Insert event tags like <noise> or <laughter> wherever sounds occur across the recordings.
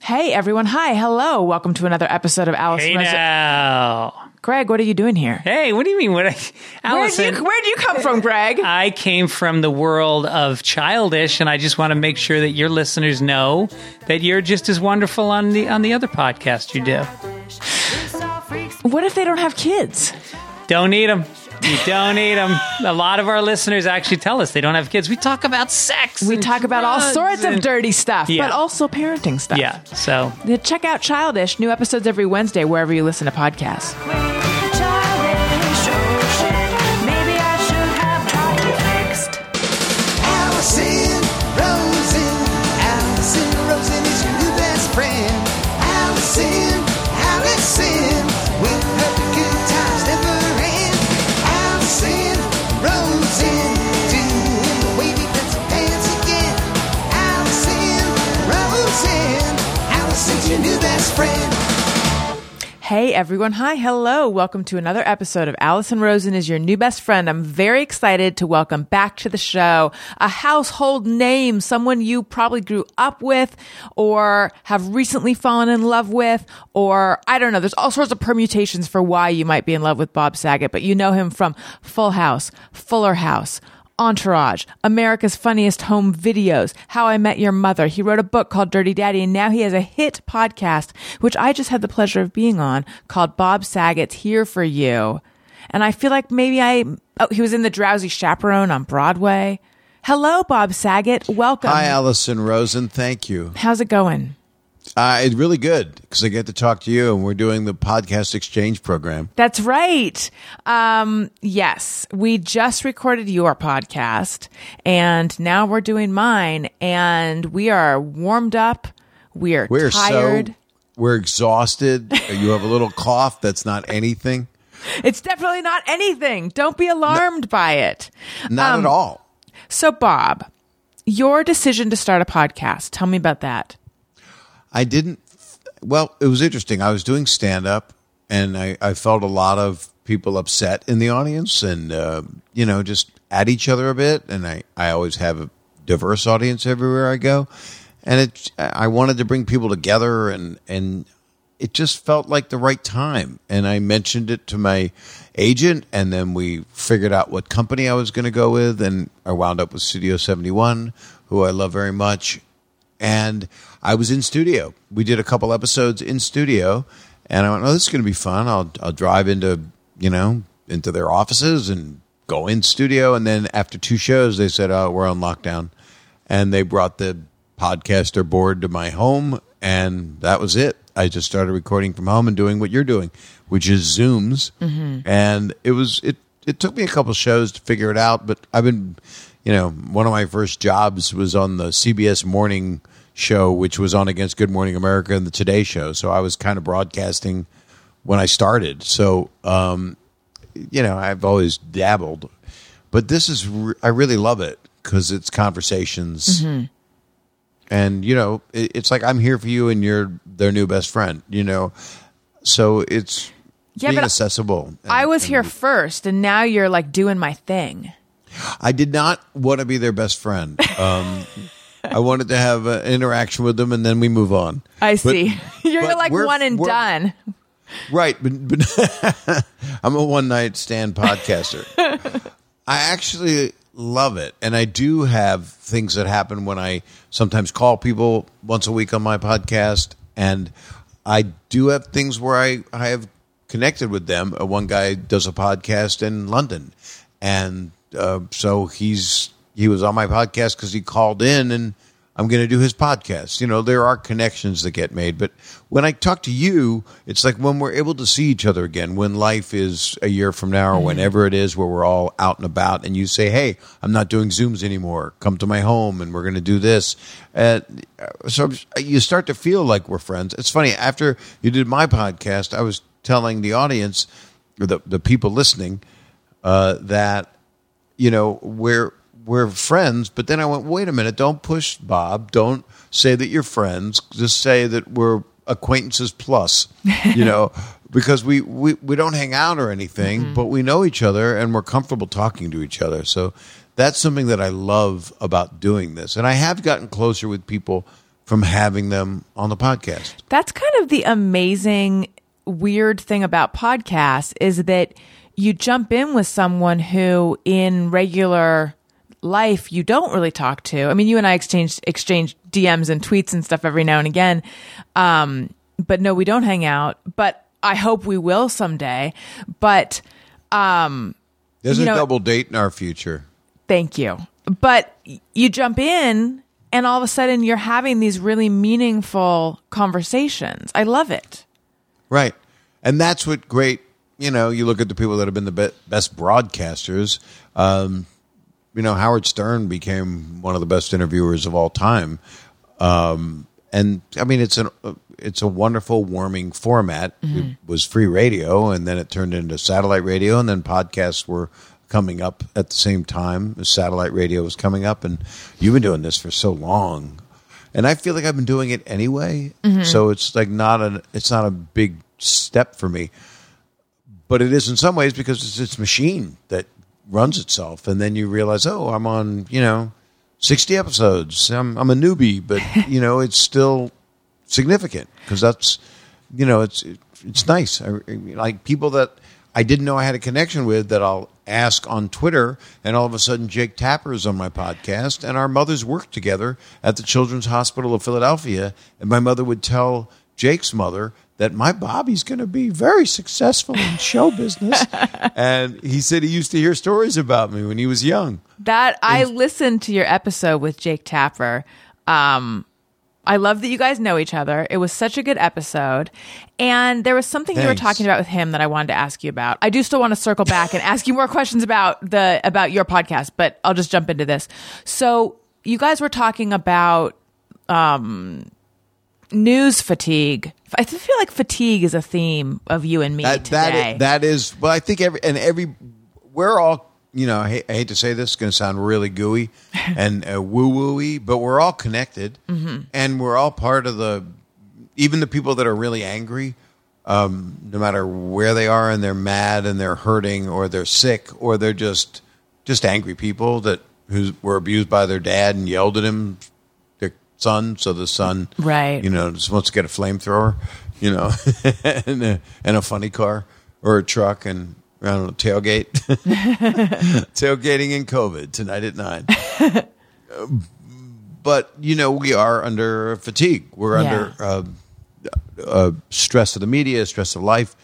Hey everyone! Hi, hello! Welcome to another episode of Alice. Hey Rosa- now. Greg, what are you doing here? Hey, what do you mean? What? I, Where'd Allison, you Where'd you come from, Greg? <laughs> I came from the world of childish, and I just want to make sure that your listeners know that you're just as wonderful on the on the other podcast you do. What if they don't have kids? Don't need them. You don't eat them. A lot of our listeners actually tell us they don't have kids. We talk about sex. We and talk about all sorts of dirty stuff, Yeah. but also parenting stuff. Yeah. So Check out Childish. New episodes every Wednesday wherever you listen to podcasts. Hey everyone. Hi. Hello. Welcome to another episode of Allison Rosen is your new best friend. I'm very excited to welcome back to the show a household name, someone you probably grew up with or have recently fallen in love with, or I don't know. There's all sorts of permutations for why you might be in love with Bob Saget, but you know him from Full House, Fuller House, Entourage, America's Funniest Home Videos, How I Met Your Mother. He wrote a book called Dirty Daddy, and now he has a hit podcast, which I just had the pleasure of being on, called Bob Saget's Here for You. And I feel like maybe I, oh, he was in The Drowsy Chaperone on Broadway. Hello, Bob Saget. Welcome. Hi, Allison Rosen. Thank you. How's it going? Uh, it's really good because I get to talk to you, and we're doing the podcast exchange program. That's right. Um, yes, we just recorded your podcast and now we're doing mine and we are warmed up. We are We're tired. so we're exhausted. <laughs> you have a little cough. That's not anything. It's definitely not anything. Don't be alarmed by it. Not Um, at all. So, Bob, your decision to start a podcast, tell me about that. I didn't. Well, it was interesting. I was doing stand up, and I, I felt a lot of people upset in the audience, and uh, you know, just at each other a bit. And I, I always have a diverse audience everywhere I go, and it. I wanted to bring people together, and and it just felt like the right time. And I mentioned it to my agent, and then we figured out what company I was going to go with, and I wound up with Studio Seventy One, who I love very much and I was in studio. We did a couple episodes in studio, and I went, "Oh, this is going to be fun. I'll I'll drive into you know into their offices and go in studio." And then after two shows, they said, "Oh, we're on lockdown," and they brought the podcaster board to my home, and that was it. I just started recording from home and doing what you're doing, which is Zooms, mm-hmm. and it was it. It took me a couple shows to figure it out, but I've been you know, one of my first jobs was on the CBS morning show, which was on against Good Morning America and the Today Show. So I was kind of broadcasting when I started. So, um, you know, I've always dabbled, but this is, re- I really love it because it's conversations. And, you know, it, it's like I'm here for you and you're their new best friend, you know? So it's Yeah, being accessible. and- I was here first and now you're like doing my thing. I did not want to be their best friend. Um, I wanted to have an interaction with them, and then we move on. I But- see. <laughs> you're like one and done. Right, but, but <laughs> I'm a one night stand podcaster. <laughs> I actually love it, and I do have things that happen when I sometimes call people once a week on my podcast, and I do have things where I I have connected with them. Uh, One guy does a podcast in London, and uh, so he's he was on my podcast because he called in and. I'm going to do his podcast. You know, there are connections that get made. But when I talk to you, it's like when we're able to see each other again, when life is a year from now or whenever it is where we're all out and about and you say, Hey, I'm not doing Zooms anymore. Come to my home and we're going to do this. Uh, so you start to feel like we're friends. It's funny. After you did my podcast, I was telling the audience, the, the people listening, uh, that you know we're we're friends but then i went wait a minute don't push bob. Don't say that you're friends. Just say that we're acquaintances plus you know <laughs> because we, we we don't hang out or anything mm-hmm. but we know each other and we're comfortable talking to each other. So that's something that i love about doing this. And i have gotten closer with people from having them on the podcast. That's kind of the amazing, weird thing about podcasts is that you jump in with someone who, in regular life, you don't really talk to. I mean, you and I exchange exchange DMs and tweets and stuff every now and again, um, but no, we don't hang out. But I hope we will someday. But um, There's You a know- double date in our future. Thank you. But you jump in and all of a sudden you're having these really meaningful conversations. I love it. Right. And that's what great, you know, you look at the people that have been the be- best broadcasters. Um, you know, Howard Stern became one of the best interviewers of all time. Um, and I mean, it's an it's a wonderful, warming format. It was free radio, and then it turned into satellite radio, and then podcasts were coming up at the same time. Satellite radio was coming up, and you've been doing this for so long, and I feel like I've been doing it anyway. So it's like not a it's not a big step for me, but it is in some ways because it's this machine that runs itself, and then you realize, oh, I'm on you know. 60 episodes. I'm, I'm a newbie, but <laughs> you know, it's still significant because that's, you know, it's, it's nice. I, I- like people that I didn't know I had a connection with that I'll ask on Twitter and all of a sudden Jake Tapper is on my podcast and our mothers worked together at the Children's Hospital of Philadelphia. And my mother would tell Jake's mother that my Bobby's going to be very successful in show business. <laughs> and he said he used to hear stories about me when he was young. That I listened to your episode with Jake Tapper. Um, I love that you guys know each other. It was such a good episode. And there was something you were talking about with him that I wanted to ask you about. I do still want to circle back and ask you more <laughs> questions about the about your podcast, but I'll just jump into this. So, you guys were talking about um news fatigue. I feel like fatigue is a theme of you and me that, today. That, that is, well, I think every, and every, we're all, you know, I hate, I hate to say this, it's going to sound really gooey <laughs> and uh, woo wooey, but we're all connected Mm-hmm. and we're all part of the, even the people that are really angry, um, no matter where they are and they're mad and they're hurting or they're sick or they're just, just angry people that who were abused by their dad and yelled at him, son. So the son, Right. you know, just wants to get a flamethrower, you know, <laughs> and, a, and a funny car or a truck and I don't know tailgate, <laughs> tailgating in COVID tonight at nine. but you know, we are under fatigue. We're Yeah. under uh, uh, stress of the media, stress of life.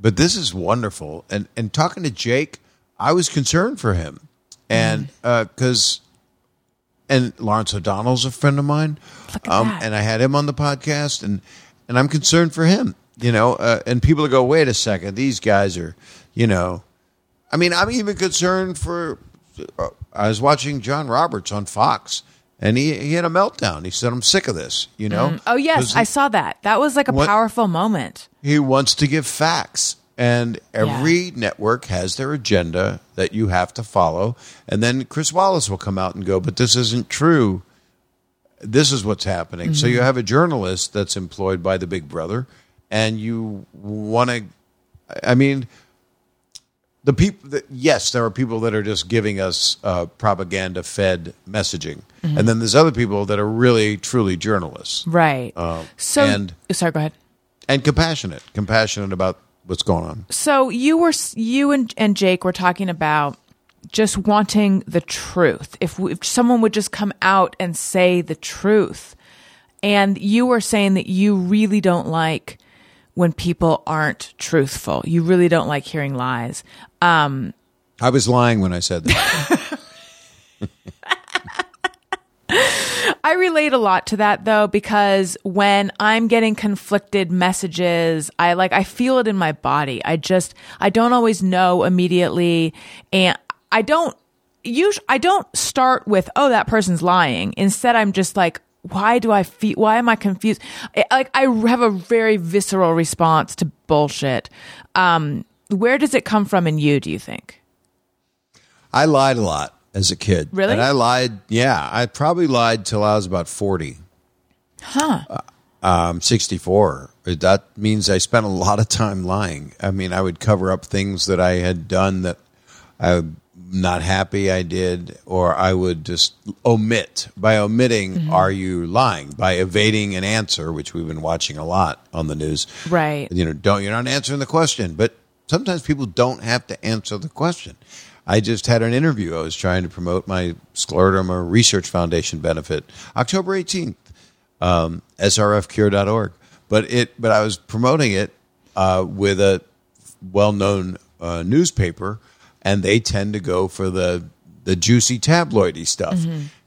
But this is wonderful. And and talking to Jake, I was concerned for him, and Mm. because. And Lawrence O'Donnell's a friend of mine, um, and I had him on the podcast, and and I'm concerned for him, you know. Uh, and people go, wait a second, these guys are, you know, I mean, I'm even concerned for. Uh, I was watching John Roberts on Fox, and he he had a meltdown. He said, "I'm sick of this," you know. oh yes, I saw that. That was like a What- powerful moment. he wants to give facts and every network has their agenda that you have to follow. And then chris wallace will come out and go but this isn't true. This is what's happening. So you have a journalist that's employed by the big brother and you want to i mean the people that yes there are people that are just giving us uh, propaganda fed messaging. And then there's other people that are really truly journalists. Right. Um, so and- sorry, go ahead. and compassionate. Compassionate about what's going on So you were you and, and Jake were talking about just wanting the truth. If, if someone would just come out and say the truth, and you were saying that you really don't like when people aren't truthful. You really don't like hearing lies. Um, I was lying when I said that. <laughs> I relate a lot to that though because when I'm getting conflicted messages, I like I feel it in my body. I just I don't always know immediately and I don't usually I don't start with oh that person's lying. Instead I'm just like why do I feel why am I confused? Like I have a very visceral response to bullshit. Um where does it come from in you, do you think? I lied a lot as a kid. Really? And I lied, yeah, I probably lied till I was about 40. Huh. Um, 64. That means I spent a lot of time lying. I mean, I would cover up things that I had done that I'm not happy I did, or I would just omit. By omitting, are you lying? By evading an answer, which we've been watching a lot on the news. Right. You know, don't you're not answering the question, but sometimes people don't have to answer the question. I just had an interview. I was trying to promote my Scleroderma Research Foundation benefit, October eighteenth, um, srfcure.org. But it, but I was promoting it uh, with a well-known uh, newspaper, and they tend to go for the the juicy tabloidy stuff.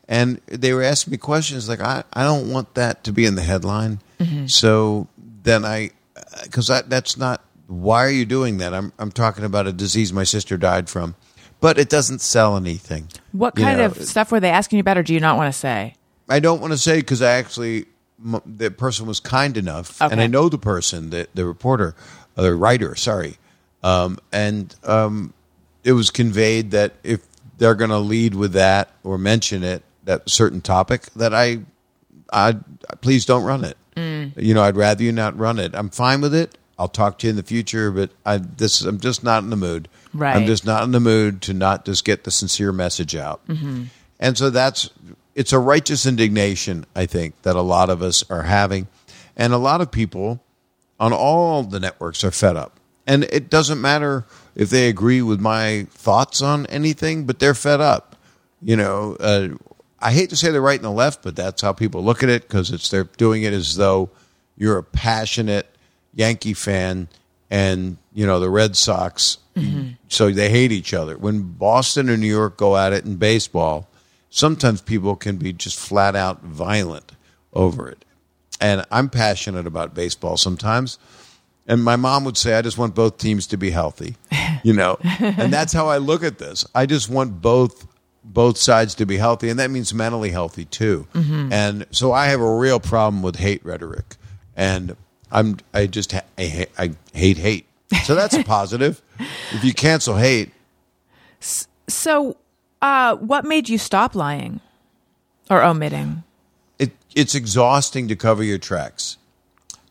And they were asking me questions like, I, I don't want that to be in the headline. So then I, because that's not, why are you doing that? I'm, I'm talking about a disease my sister died from, but it doesn't sell anything. What kind know, of stuff were they asking you about, or do you not want to say? I don't want to say because I actually m- the person was kind enough, Okay. and I know the person, the the reporter, uh, the writer. Sorry, um, and um, it was conveyed that if they're going to lead with that or mention it, that certain topic, that I, I please don't run it. You know, I'd rather you not run it. I'm fine with it. I'll talk to you in the future, but I this I'm just not in the mood. Right. I'm just not in the mood to not just get the sincere message out. And so that's it's a righteous indignation, I think, that a lot of us are having. And a lot of people on all the networks are fed up. And it doesn't matter if they agree with my thoughts on anything, but they're fed up. You know, uh, I hate to say the right and the left, but that's how people look at it because it's they're doing it as though you're a passionate Yankee fan and you know the Red Sox, mm-hmm. so they hate each other. When Boston and New York go at it in baseball, sometimes people can be just flat out violent over it. And I'm passionate about baseball sometimes. And my mom would say, I just want both teams to be healthy, <laughs> you know? and that's how I look at this. I just want both both sides to be healthy, and that means mentally healthy too. Mm-hmm. And so I have a real problem with hate rhetoric, and I'm I just ha- I, ha- I hate hate. So that's a positive. <laughs> If you cancel hate, So, uh, what made you stop lying or omitting? it it's exhausting to cover your tracks.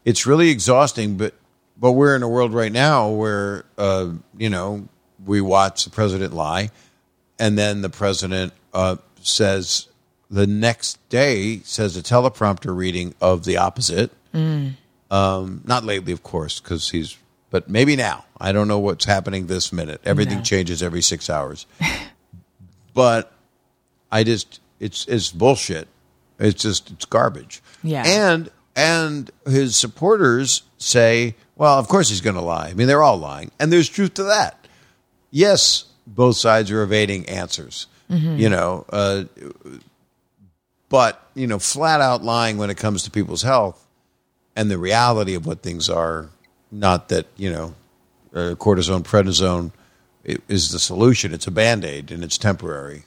It's really exhausting, but but we're in a world right now where uh, you know we watch the president lie, and then the president uh, says the next day says a teleprompter reading of the opposite. Um, not lately, of course, because he's. But maybe now. I don't know what's happening this minute. Everything No. changes every six hours. <laughs> but I just it's it's bullshit. It's just it's garbage. Yeah. And and his supporters say, well, of course he's going to lie. I mean, they're all lying, and there's truth to that. Yes, both sides are evading answers. You know, uh, but you know, flat out lying when it comes to people's health and the reality of what things are. Not that you know, uh, cortisone, prednisone is the solution. It's a band aid and it's temporary.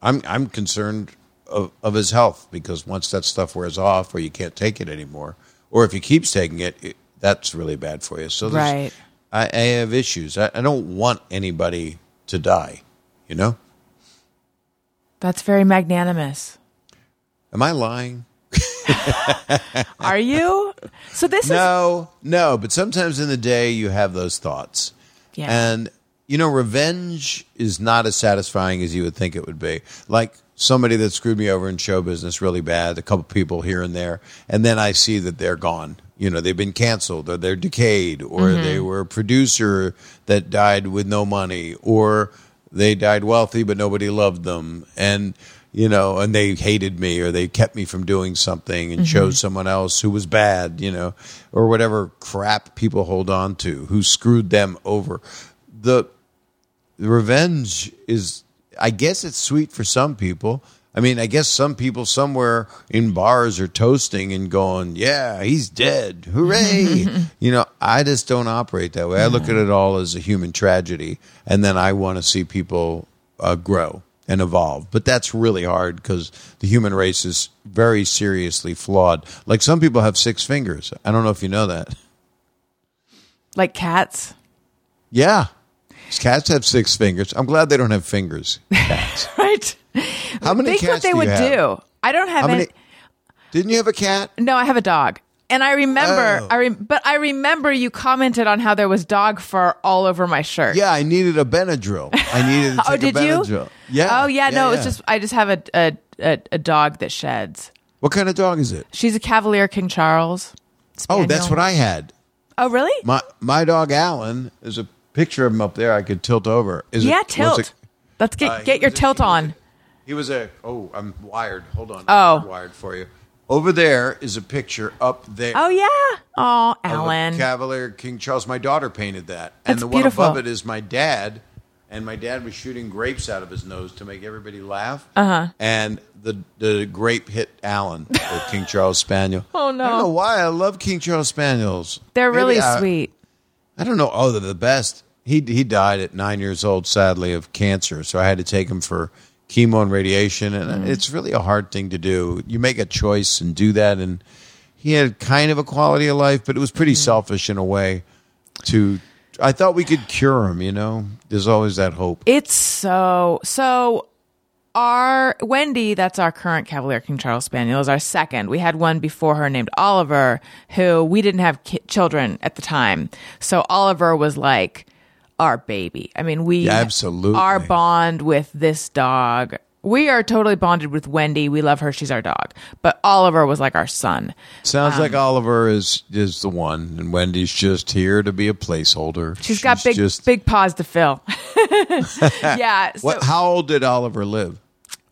I'm I'm concerned of, of his health because once that stuff wears off or you can't take it anymore, or if he keeps taking it, it that's really bad for you. So Right. I, I have issues. I, I don't want anybody to die. You know, That's very magnanimous. am I lying? <laughs> Are you? So this is No, no. But sometimes in the day you have those thoughts, Yeah. and you know, revenge is not as satisfying as you would think it would be. Like somebody that screwed me over in show business really bad, a couple people here and there, and then I see that they're gone. You know, they've been canceled, or they're decayed, or mm-hmm. they were a producer that died with no money, or they died wealthy but nobody loved them, and you know, and they hated me, or they kept me from doing something and chose someone else who was bad, you know, or whatever crap people hold on to, who screwed them over. The the revenge is i guess it's sweet for some people. I mean i guess some people somewhere in bars are toasting and going yeah he's dead. Hooray. <laughs> You know i just don't operate that way. I look at it all as a human tragedy and then i want to see people uh, grow and evolve but that's really hard because the human race is very seriously flawed like some people have six fingers i don't know if you know that like cats, yeah cats have six fingers i'm glad they don't have fingers cats <laughs> right? How many Think cats what they do would have? do. I don't have How many? any. Didn't you have a cat? No, I have a dog. And I remember, Oh. I rem- but I remember you commented on how there was dog fur all over my shirt. Yeah, I needed a Benadryl. I needed <laughs> Oh, did a you? Benadryl. Yeah. Oh yeah, no, it's just I just have a, a a a dog that sheds. What kind of dog is it? She's a Cavalier King Charles. Oh, that's what I had. Oh really? My my dog Alan. is a picture of him up there. I could tilt over. Is yeah, it, tilt. it- Let's get uh, get your a- tilt on. He was a. Oh, I'm wired. Hold on. Oh. I'm wired for you. Over there is a picture up there. oh yeah. Oh, of a Alan. Cavalier King Charles. My daughter painted that, That's and the beautiful. one above it is my dad. And my dad was shooting grapes out of his nose to make everybody laugh. Uh Uh-huh. huh. And the the grape hit Alan, the King Charles Spaniel. <laughs> Oh, no. I don't know why I love King Charles Spaniels. They're Maybe really I- sweet. I don't know. Oh, they're the best. He he died at nine years old, sadly, of cancer. So I had to take him for chemo and radiation, and Mm-hmm. it's really a hard thing to do. You make a choice and do that, and he had kind of a quality of life, but it was pretty Mm-hmm. selfish in a way. To I thought we could cure him. You know, there's always that hope. It's so so. Our Wendy, that's our current Cavalier King Charles Spaniel, is our second. We had one before her named Oliver, who we didn't have ki- children at the time. So Oliver was like our baby. I mean, we Yeah, absolutely. our bond with this dog. We are totally bonded with Wendy. We love her. She's our dog. But Oliver was like our son. Sounds like Oliver is is the one, and Wendy's just here to be a placeholder. she's got big just, big paws to fill. <laughs> yeah. <laughs> So, What? How old did Oliver live?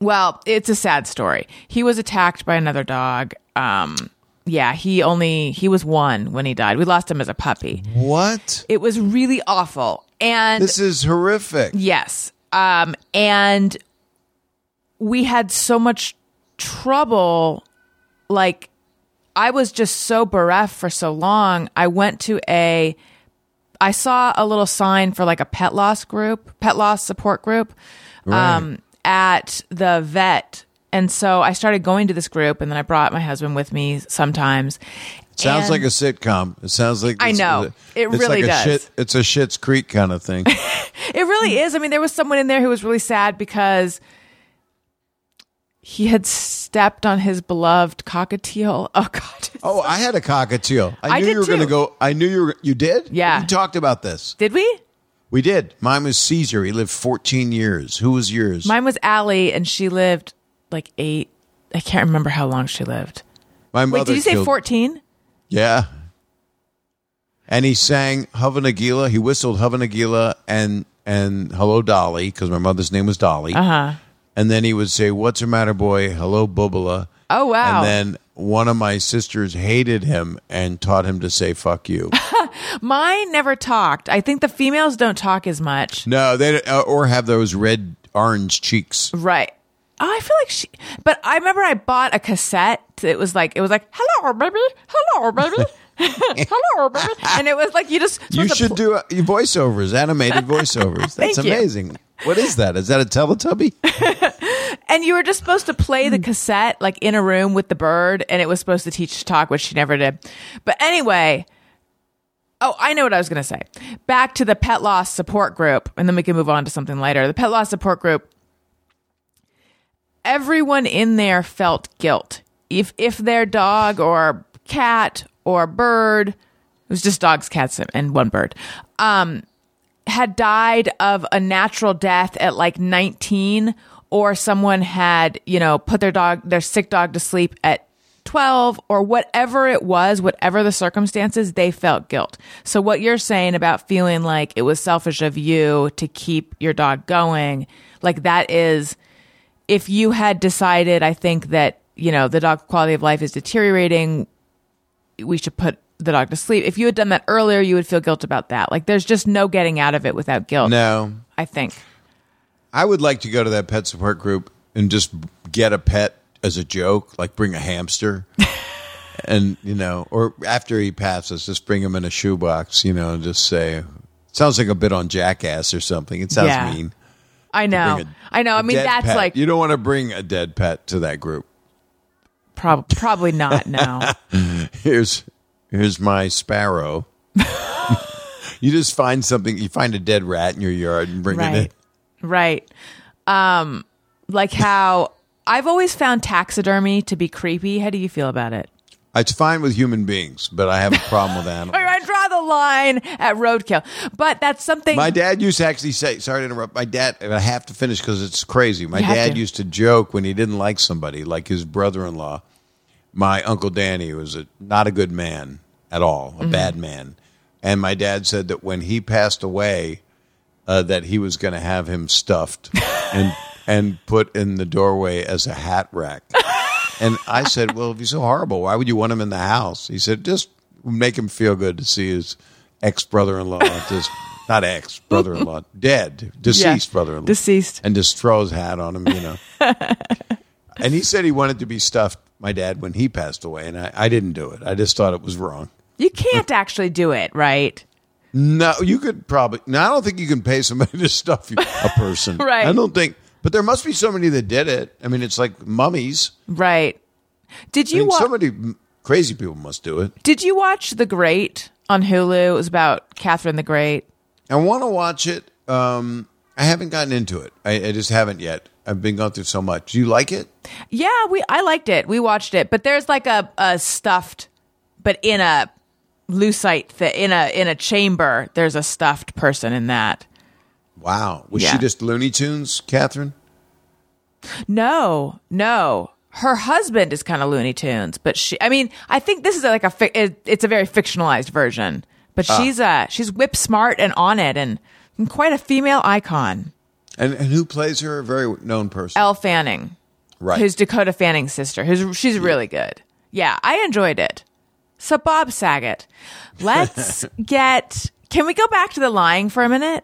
Well, it's a sad story. He was attacked by another dog. Um, yeah, he only he was one when he died. We lost him as a puppy. What? It was really awful. And This is horrific. yes. Um, and we had so much trouble like I was just so bereft for so long. I went to a I saw a little sign for like a pet loss group, pet loss support group um at the vet. And so I started going to this group and then I brought my husband with me sometimes. Sounds And- like a sitcom. It sounds like I know. It really like a does. Shit, it's a Schitt's Creek kind of thing. <laughs> It really hmm. is. I mean, there was someone in there who was really sad because he had stepped on his beloved cockatiel. <laughs> Oh God. <laughs> oh, I had a cockatiel. I, I knew you were going to go. I knew you were. You did. Yeah. we talked about this. Did we? We did. Mine was Caesar. He lived 14 years. Who was yours? Mine was Allie, and she lived like eight. I can't remember how long she lived. My mother. Wait, did you say killed- fourteen? Yeah. And he sang Hava Nagila. He whistled Hava Nagila and and Hello Dolly because my mother's name was Dolly. Uh huh. And then he would say, "What's the matter, boy? Hello, Bubala." Oh wow. And then one of my sisters hated him and taught him to say "fuck you." <laughs> Mine never talked. I think the females don't talk as much. no, they uh, or have those red orange cheeks. Right. Oh, I feel like she. But I remember I bought a cassette. It was like it was like hello baby, hello baby, <laughs> hello baby, and it was like you just You should pl- do uh, voiceovers, animated voiceovers. <laughs> That's amazing. What is that? Is that a Teletubby? <laughs> And you were just supposed to play the cassette like in a room with the bird, and it was supposed to teach to talk, which she never did. But anyway, oh, I know what I was going to say. Back to the pet loss support group, and then we can move on to something lighter. The pet loss support group. Everyone in there felt guilt. If if their dog or cat or bird, it was just dogs, cats, and one bird. Um, had died of a natural death at like 19 or someone had you know put their dog their sick dog to sleep at 12 or whatever it was whatever the circumstances they felt guilt so what you're saying about feeling like it was selfish of you to keep your dog going like that is if you had decided i think that you know the dog quality of life is deteriorating we should put the dog to sleep. If you had done that earlier, you would feel guilt about that. Like there's just no getting out of it without guilt. No. I think. I would like to go to that pet support group and just get a pet as a joke, like bring a hamster. <laughs> and, you know, or after he passes, just bring him in a shoebox, you know, and just say, sounds like a bit on Jackass or something. It sounds Yeah. mean. I know. A- I know. I mean, that's pet. like You don't want to bring a dead pet to that group. prob- probably not. No. <laughs> Here's here's my sparrow. <laughs> you just find something, you find a dead rat in your yard and bring it in. right. Right. Um, like how I've always found taxidermy to be creepy. How do you feel about it? It's fine with human beings, but I have a problem with <laughs> animals. I draw the line at roadkill. But that's something. My dad used to actually say, sorry to interrupt, my dad, I have to finish because it's crazy. My You have dad to. used to joke when he didn't like somebody, like his brother in law, my Uncle Danny was a, not a good man at all, Mm-hmm. a bad man. And my dad said that when he passed away, uh, that he was going to have him stuffed <laughs> and, and put in the doorway as a hat rack. And I said, "Well, if he's so horrible, why would you want him in the house?" He said, "Just make him feel good to see his ex brother-in-law, just not ex brother-in-law, <laughs> dead, deceased Yeah. brother-in-law, Deceased. and just throw his hat on him, you know." <laughs> and he said he wanted to be stuffed. My dad when he passed away, and I, I didn't do it. I just thought it was wrong. you can't actually do it, right? No, you could probably. No, I don't think you can pay somebody <laughs> to stuff you, a person. Right. I don't think. But there must be somebody that did it. I mean, it's like mummies. Right. Did I you mean, wa- somebody crazy people must do it. Did you watch The Great on Hulu? It was about Catherine the Great. I want to watch it. Um, I haven't gotten into it. I, I just haven't yet. I've been going through so much. Do you like it? Yeah, we I liked it. We watched it, but there's like a, a stuffed, but in a lucite th- in a in a chamber. There's a stuffed person in that. Wow. Was Yeah. she just Looney Tunes, Catherine? No, no. Her husband is kind of Looney Tunes, but she. I mean, I think this is like a. Fi- it, it's a very fictionalized version, but Ah. she's uh she's whip smart and on it, and, and quite a female icon. And and who plays her? A very known person. Elle Fanning, right. who's Dakota Fanning's sister. Who's she's really good. Yeah, I enjoyed it. So Bob Saget, let's <laughs> get. Can we go back to the lying for a minute?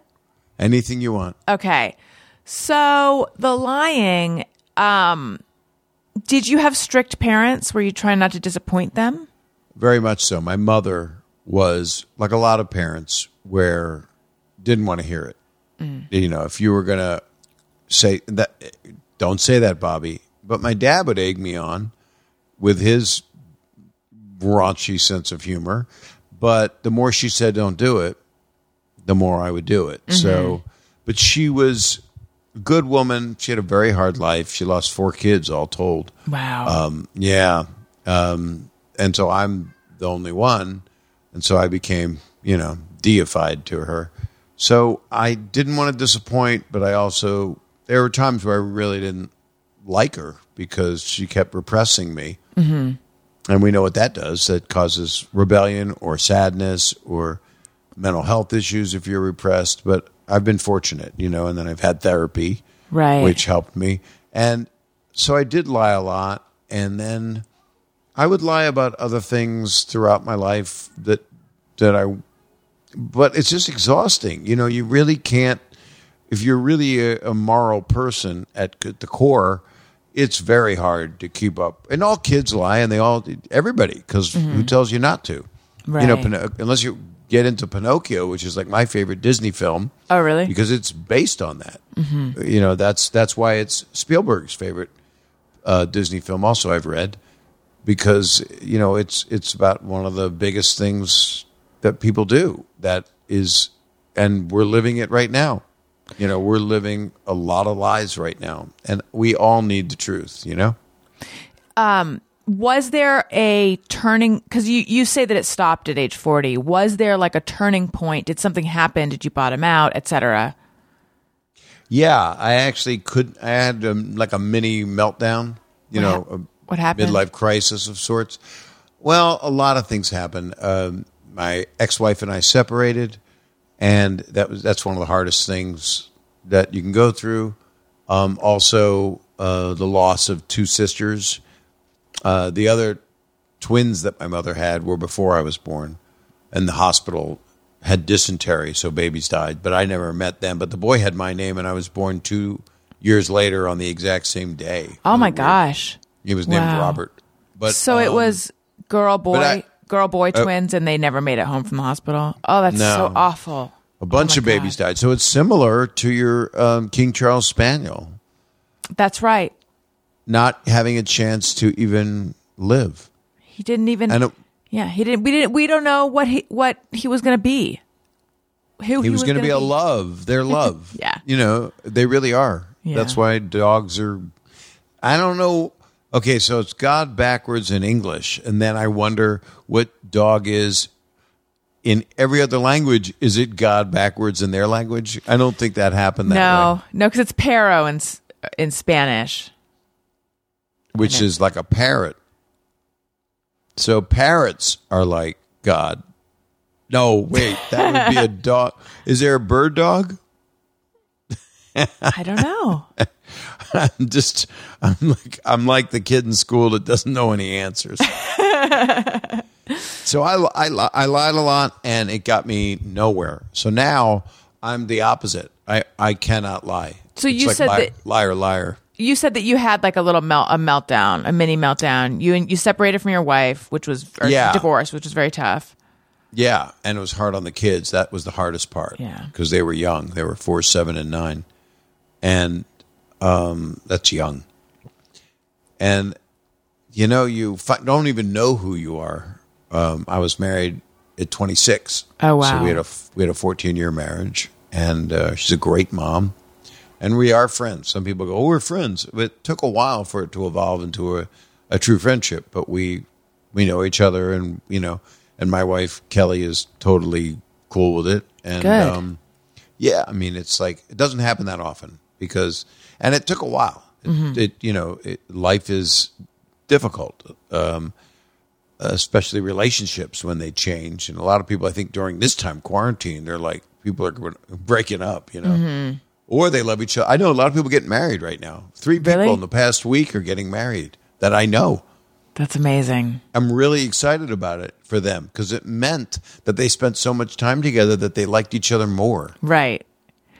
Anything you want. Okay. So the lying, um, did you have strict parents? Were you trying not to disappoint them? Very much so. My mother was like a lot of parents where didn't want to hear it. You know, if you were going to say that, don't say that, Bobby. But my dad would egg me on with his raunchy sense of humor. But the more she said, don't do it, the more I would do it. So, but she was a good woman. She had a very hard life. She lost four kids all told. Wow. Um, yeah. Um, and so I'm the only one. And so I became, you know, deified to her. So I didn't want to disappoint, but I also, there were times where I really didn't like her because she kept repressing me. Mm-hmm. And we know what that does. That causes rebellion or sadness or mental health issues if you're repressed. But I've been fortunate, you know, and then I've had therapy Right. which helped me. And so I did lie a lot. And then I would lie about other things throughout my life that, that I, but it's just exhausting. You know, you really can't, if you're really a, a moral person at the core, it's very hard to keep up. And all kids lie, and they all, everybody, because who mm-hmm. tells you not to? You know, unless you get into Pinocchio, which is like my favorite Disney film oh, really? because it's based on that. You know, that's that's why it's Spielberg's favorite uh, Disney film. Also, I've read because you know it's it's about one of the biggest things that people do. That is, and we're living it right now. You know, we're living a lot of lies right now, and we all need the truth. You know. Was there a turning? Because you you say that it stopped at age forty. Was there like a turning point? Did something happen? Did you bottom out, etc.? Yeah, I actually could. I had um, like a mini meltdown. You What know, hap- a what happened? Midlife crisis of sorts. Well, a lot of things happened. Um, my ex-wife and I separated, and that was that's one of the hardest things that you can go through. Um, also, uh, the loss of two sisters. Uh, the other twins that my mother had were before I was born, and the hospital had dysentery, so babies died. But I never met them. But the boy had my name, and I was born two years later on the exact same day. Oh my gosh! He was named Wow. Robert. But so it um, was girl boy I- girl boy uh, twins, and they never made it home from the hospital. Oh, that's so awful. a bunch Oh of babies God. died. So it's similar to your um, King Charles Spaniel That's right. Not having a chance to even live. He didn't even. And it, yeah, he didn't. We didn't. We don't know what he what he was going to be. Who he was going to be gonna a love. Their <laughs> love. Yeah. You know, they really are. Yeah. That's why dogs are. I don't know. Okay, so it's God backwards in English, and then I wonder what dog is in every other language. Is it God backwards in their language? I don't think that happened that no, way. no, because it's perro in in Spanish. Which is like a parrot. So parrots are like God. No, wait, that would be a <laughs> dog. Is there a bird dog? I don't know. <laughs> I'm just I'm like I'm like the kid in school that doesn't know any answers. <laughs> so I I I lied a lot and it got me nowhere. So now I'm the opposite. I I cannot lie. So It's you like said li- that- liar liar. You said that you had like a little melt, a meltdown, a mini meltdown. You and you separated from your wife, which was or Yeah. divorce, which was very tough. Yeah, and it was hard on the kids. That was the hardest part. Yeah. because they were young. They were four, seven, and nine, and um, that's young. And you know, you fi- don't even know who you are. Um, I was married at 26. Oh, wow. So we had a f- we had a 14 year marriage, and uh, she's a great mom, and we are friends. Some people go, "Oh, we're friends." It took a while for it to evolve into a, a true friendship, but we we know each other, and you know, and my wife Kelly is totally cool with it, and Good. um, yeah, I mean, it's like it doesn't happen that often because, and it took a while. It, it you know, it, life is difficult, um, especially relationships when they change. And a lot of people, I think, during this time quarantine, they're like people are breaking up, you know, or they love each other. I know a lot of people getting married right now. Three people Really? in the past week are getting married that I know. That's amazing. I'm really excited about it for them because it meant that they spent so much time together that they liked each other more. Right.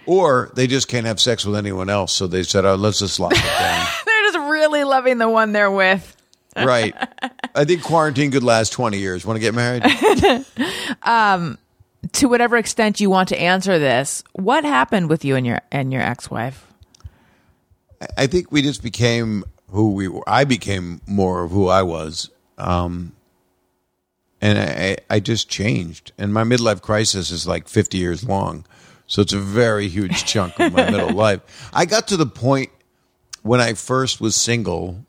Or they just can't have sex with anyone else, so they said, "Oh, let's just lock it down." <laughs> They're just really loving the one they're with. right. I think quarantine could last twenty years. Want to get married? <laughs> Um, To whatever extent you want to answer this, what happened with you and your and your ex-wife? I think we just became who we were. I became more of who I was, um, and I, I just changed. And my midlife crisis is like fifty years long, so it's a very huge chunk of my middle <laughs> life. I got to the point when I first was single.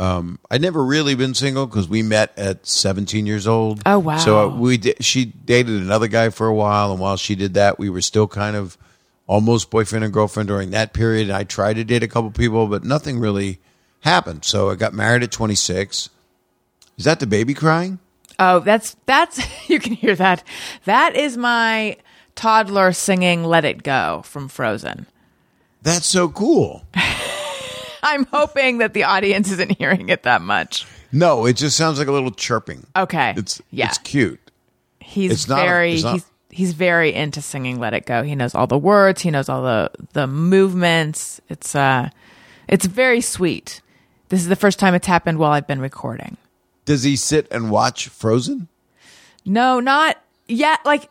Um, I'd never really been single because we met at 17 years old. Oh, wow. So uh, we she dated another guy for a while, and while she did that, we were still kind of almost boyfriend and girlfriend during that period. And I tried to date a couple people, but nothing really happened. So I got married at 26. Is that the baby crying? Oh, that's that's <laughs> you can hear that. That is my toddler singing "Let It Go" from Frozen. That's so cool. <laughs> <laughs> I'm hoping that the audience isn't hearing it that much. No, it just sounds like a little chirping. Okay. It's yeah. it's cute. he's it's not very it's not- he's he's very into singing "Let It Go." He knows all the words. He knows all the the movements. It's uh, it's very sweet. This is the first time it's happened while I've been recording. Does he sit and watch Frozen? No, not yet. Like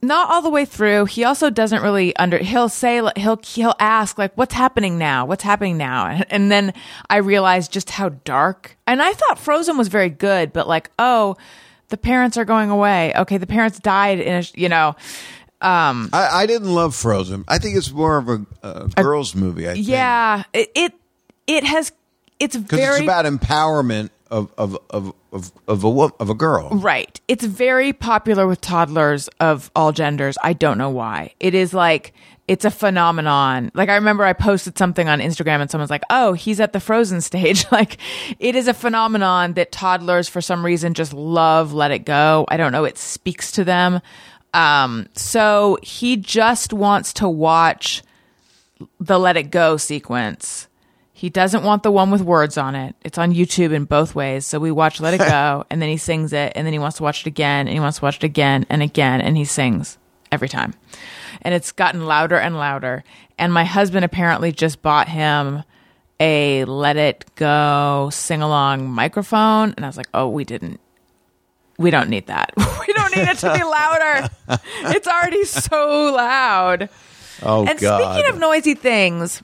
not all the way through. He also doesn't really under. He'll say he'll he'll ask like, "What's happening now? What's happening now?" And, and then I realized just how dark. And I thought Frozen was very good, but like, oh, the parents are going away. Okay, the parents died in a you know. Um, I, I didn't love Frozen. I think it's more of a, a girls' movie. I think. Yeah, it it, it has. It's very it's about empowerment of of of of of a of a girl. Right. It's very popular with toddlers of all genders. I don't know why. It is like it's a phenomenon. Like I remember I posted something on Instagram and someone's like, "Oh, he's at the Frozen stage." <laughs> like it is a phenomenon that toddlers for some reason just love Let It Go. I don't know, it speaks to them. Um so he just wants to watch the Let It Go sequence. He doesn't want the one with words on it. It's on YouTube in both ways. So we watch Let It Go <laughs> and then he sings it and then he wants to watch it again and he wants to watch it again and again and he sings every time. And it's gotten louder and louder. And my husband apparently just bought him a Let It Go sing along microphone. And I was like, oh, we didn't. We don't need that. <laughs> we don't need it to be louder. <laughs> It's already so loud. Oh And God! speaking of noisy things,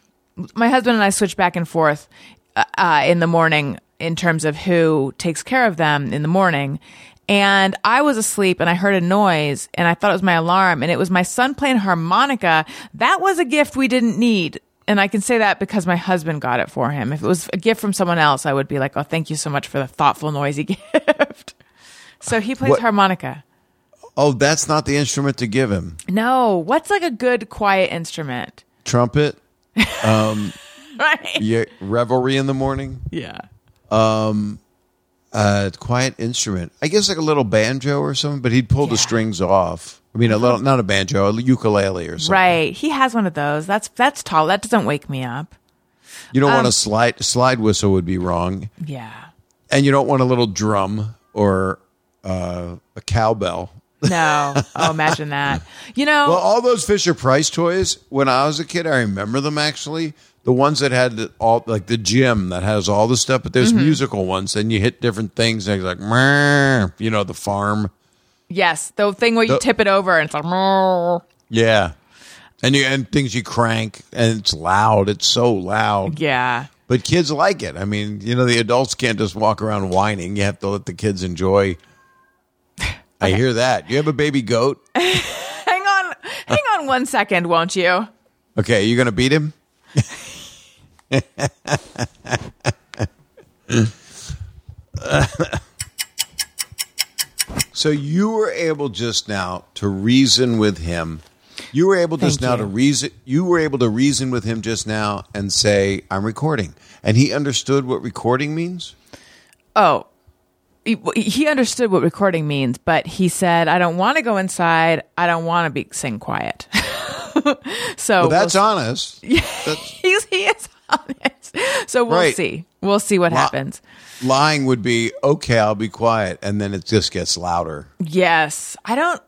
my husband and I switch back and forth uh, uh, in the morning in terms of who takes care of them in the morning. And I was asleep and I heard a noise and I thought it was my alarm and it was my son playing harmonica. That was a gift we didn't need and I can say that because my husband got it for him. If it was a gift from someone else, I would be like, "Oh, thank you so much for the thoughtful, noisy <laughs> gift." so he plays What- harmonica. Oh, that's not the instrument to give him. No, what's like a good quiet instrument? Trumpet, <laughs> Right? yeah, revelry in the morning. Yeah. Uh, quiet instrument. I guess like a little banjo or something, but he'd pull the strings off. I mean, a little, not a banjo, a ukulele or something. Right. He has one of those. That's that's tall. That doesn't wake me up. You don't Um, want a slide slide whistle would be wrong, Yeah. and you don't want a little drum or uh, a cowbell. No. Oh, imagine that. You know, Well, all those Fisher Price toys. When I was a kid, I remember them actually. The ones that had the- all like the gym that has all the stuff, but there's Mm-hmm. musical ones, and you hit different things. And it's like, you know, the farm. yes, the thing where you The- tip it over and it's like. Yeah, and you and things you crank, and it's loud. It's so loud. yeah. But kids like it. I mean, you know, the adults can't just walk around whining. You have to let the kids enjoy. I hear that. You have a baby goat. <laughs> Hang on, hang on one second, won't you? Okay, you going to beat him? <laughs> so you were able just now to reason with him. You were able just Thank now you. to reason. You were able to reason with him just now and say, "I'm recording," and he understood what recording means. Oh, he, understood what recording means, but he said, "I don't want to go inside. I don't want to be sing quiet." <laughs> so Well, that's we'll, honest. <laughs> That's, <laughs> he's, he is honest. So we'll Right. see. We'll see what Li- happens. lying would be okay. I'll be quiet, and then it just gets louder. Yes, I don't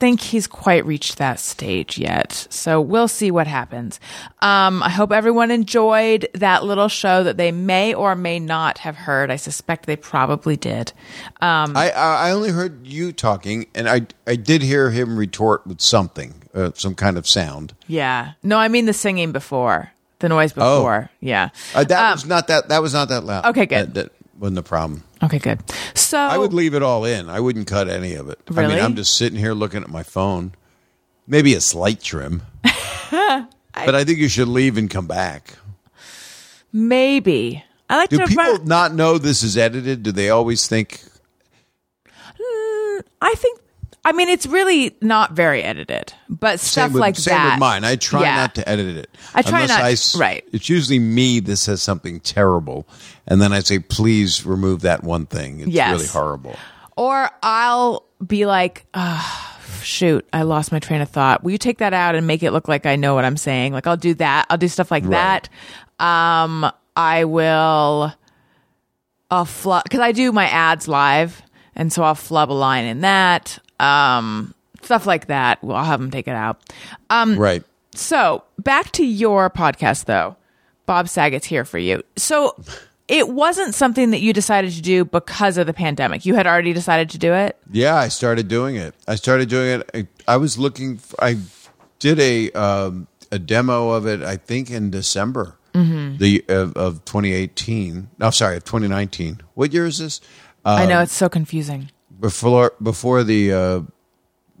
think he's quite reached that stage yet. So we'll see what happens. Um, I hope everyone enjoyed that little show that they may or may not have heard. I suspect they probably did. Um, I, I only heard you talking, and I I did hear him retort with something, uh, some kind of sound. yeah. No, I mean the singing before, the noise before. Yeah. Uh, that Um, was not that. That was not that loud. Okay, good. That, that wasn't a problem. Okay, good. So I would leave it all in. I wouldn't cut any of it. I mean, I'm just sitting here looking at my phone. Maybe a slight trim, <laughs> but I think you should leave and come back. maybe. I like Do to. people not know this is edited? Do they always think? Mm, I think. I mean, it's really not very edited, but stuff Same with, like same that. with mine. I try Yeah. not to edit it. I try not- I right. It's usually me that says something terrible, and then I say, "Please remove that one thing." It's Yes. really horrible. Or I'll be like, ah, shoot, I lost my train of thought. Will you take that out and make it look like I know what I'm saying? Like I'll do that. I'll do stuff like Right. that. Um, I will. I'll flub because I do my ads live, and so I'll flub a line in that. Um, stuff like that. Well, I'll have them take it out. Um, right. So back to your podcast, though. Bob Saget's here for you. So it wasn't something that you decided to do because of the pandemic. You had already decided to do it. Yeah, I started doing it. I started doing it. I, I was looking. I did a um, a demo of it. I think in December Mm-hmm. the of, of 2018. No, sorry, of 2019. What year is this? I Um, know it's so confusing. Before before the uh,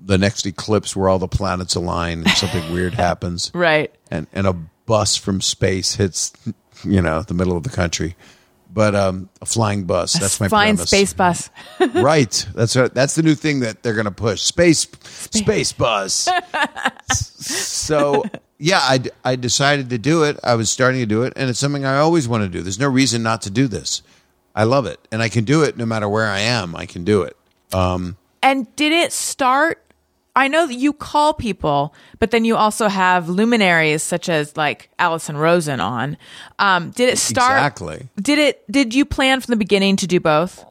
the next eclipse, where all the planets align and something <laughs> weird happens, Right. and and a bus from space hits, you know, the middle of the country. But um, a flying bus. That's my flying premise. space bus. <laughs> right. That's what, that's the new thing that they're going to push. Space space bus. <laughs> so yeah, I, I decided to do it. I was starting to do it, and it's something I always want to do. There's no reason not to do this. I love it, and I can do it no matter where I am. I can do it. And did it start? I know that you call people, but then you also have luminaries such as like Alison Rosen on. Um, did it start? Exactly. Did it? Did you plan from the beginning to do both?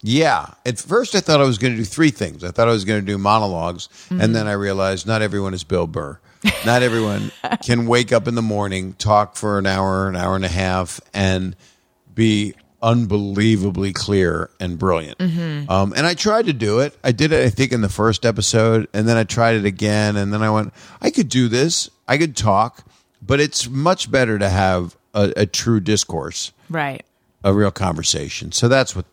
Yeah. At first, I thought I was going to do three things. I thought I was going to do monologues, and then I realized not everyone is Bill Burr. Not everyone <laughs> can wake up in the morning, talk for an hour, an hour and a half, and be unbelievably clear and brilliant. Um, and I tried to do it. I did it, I think, in the first episode, and then I tried it again, and then I went, I could do this. I could talk, but it's much better to have a, a true discourse Right. a real conversation. So that's what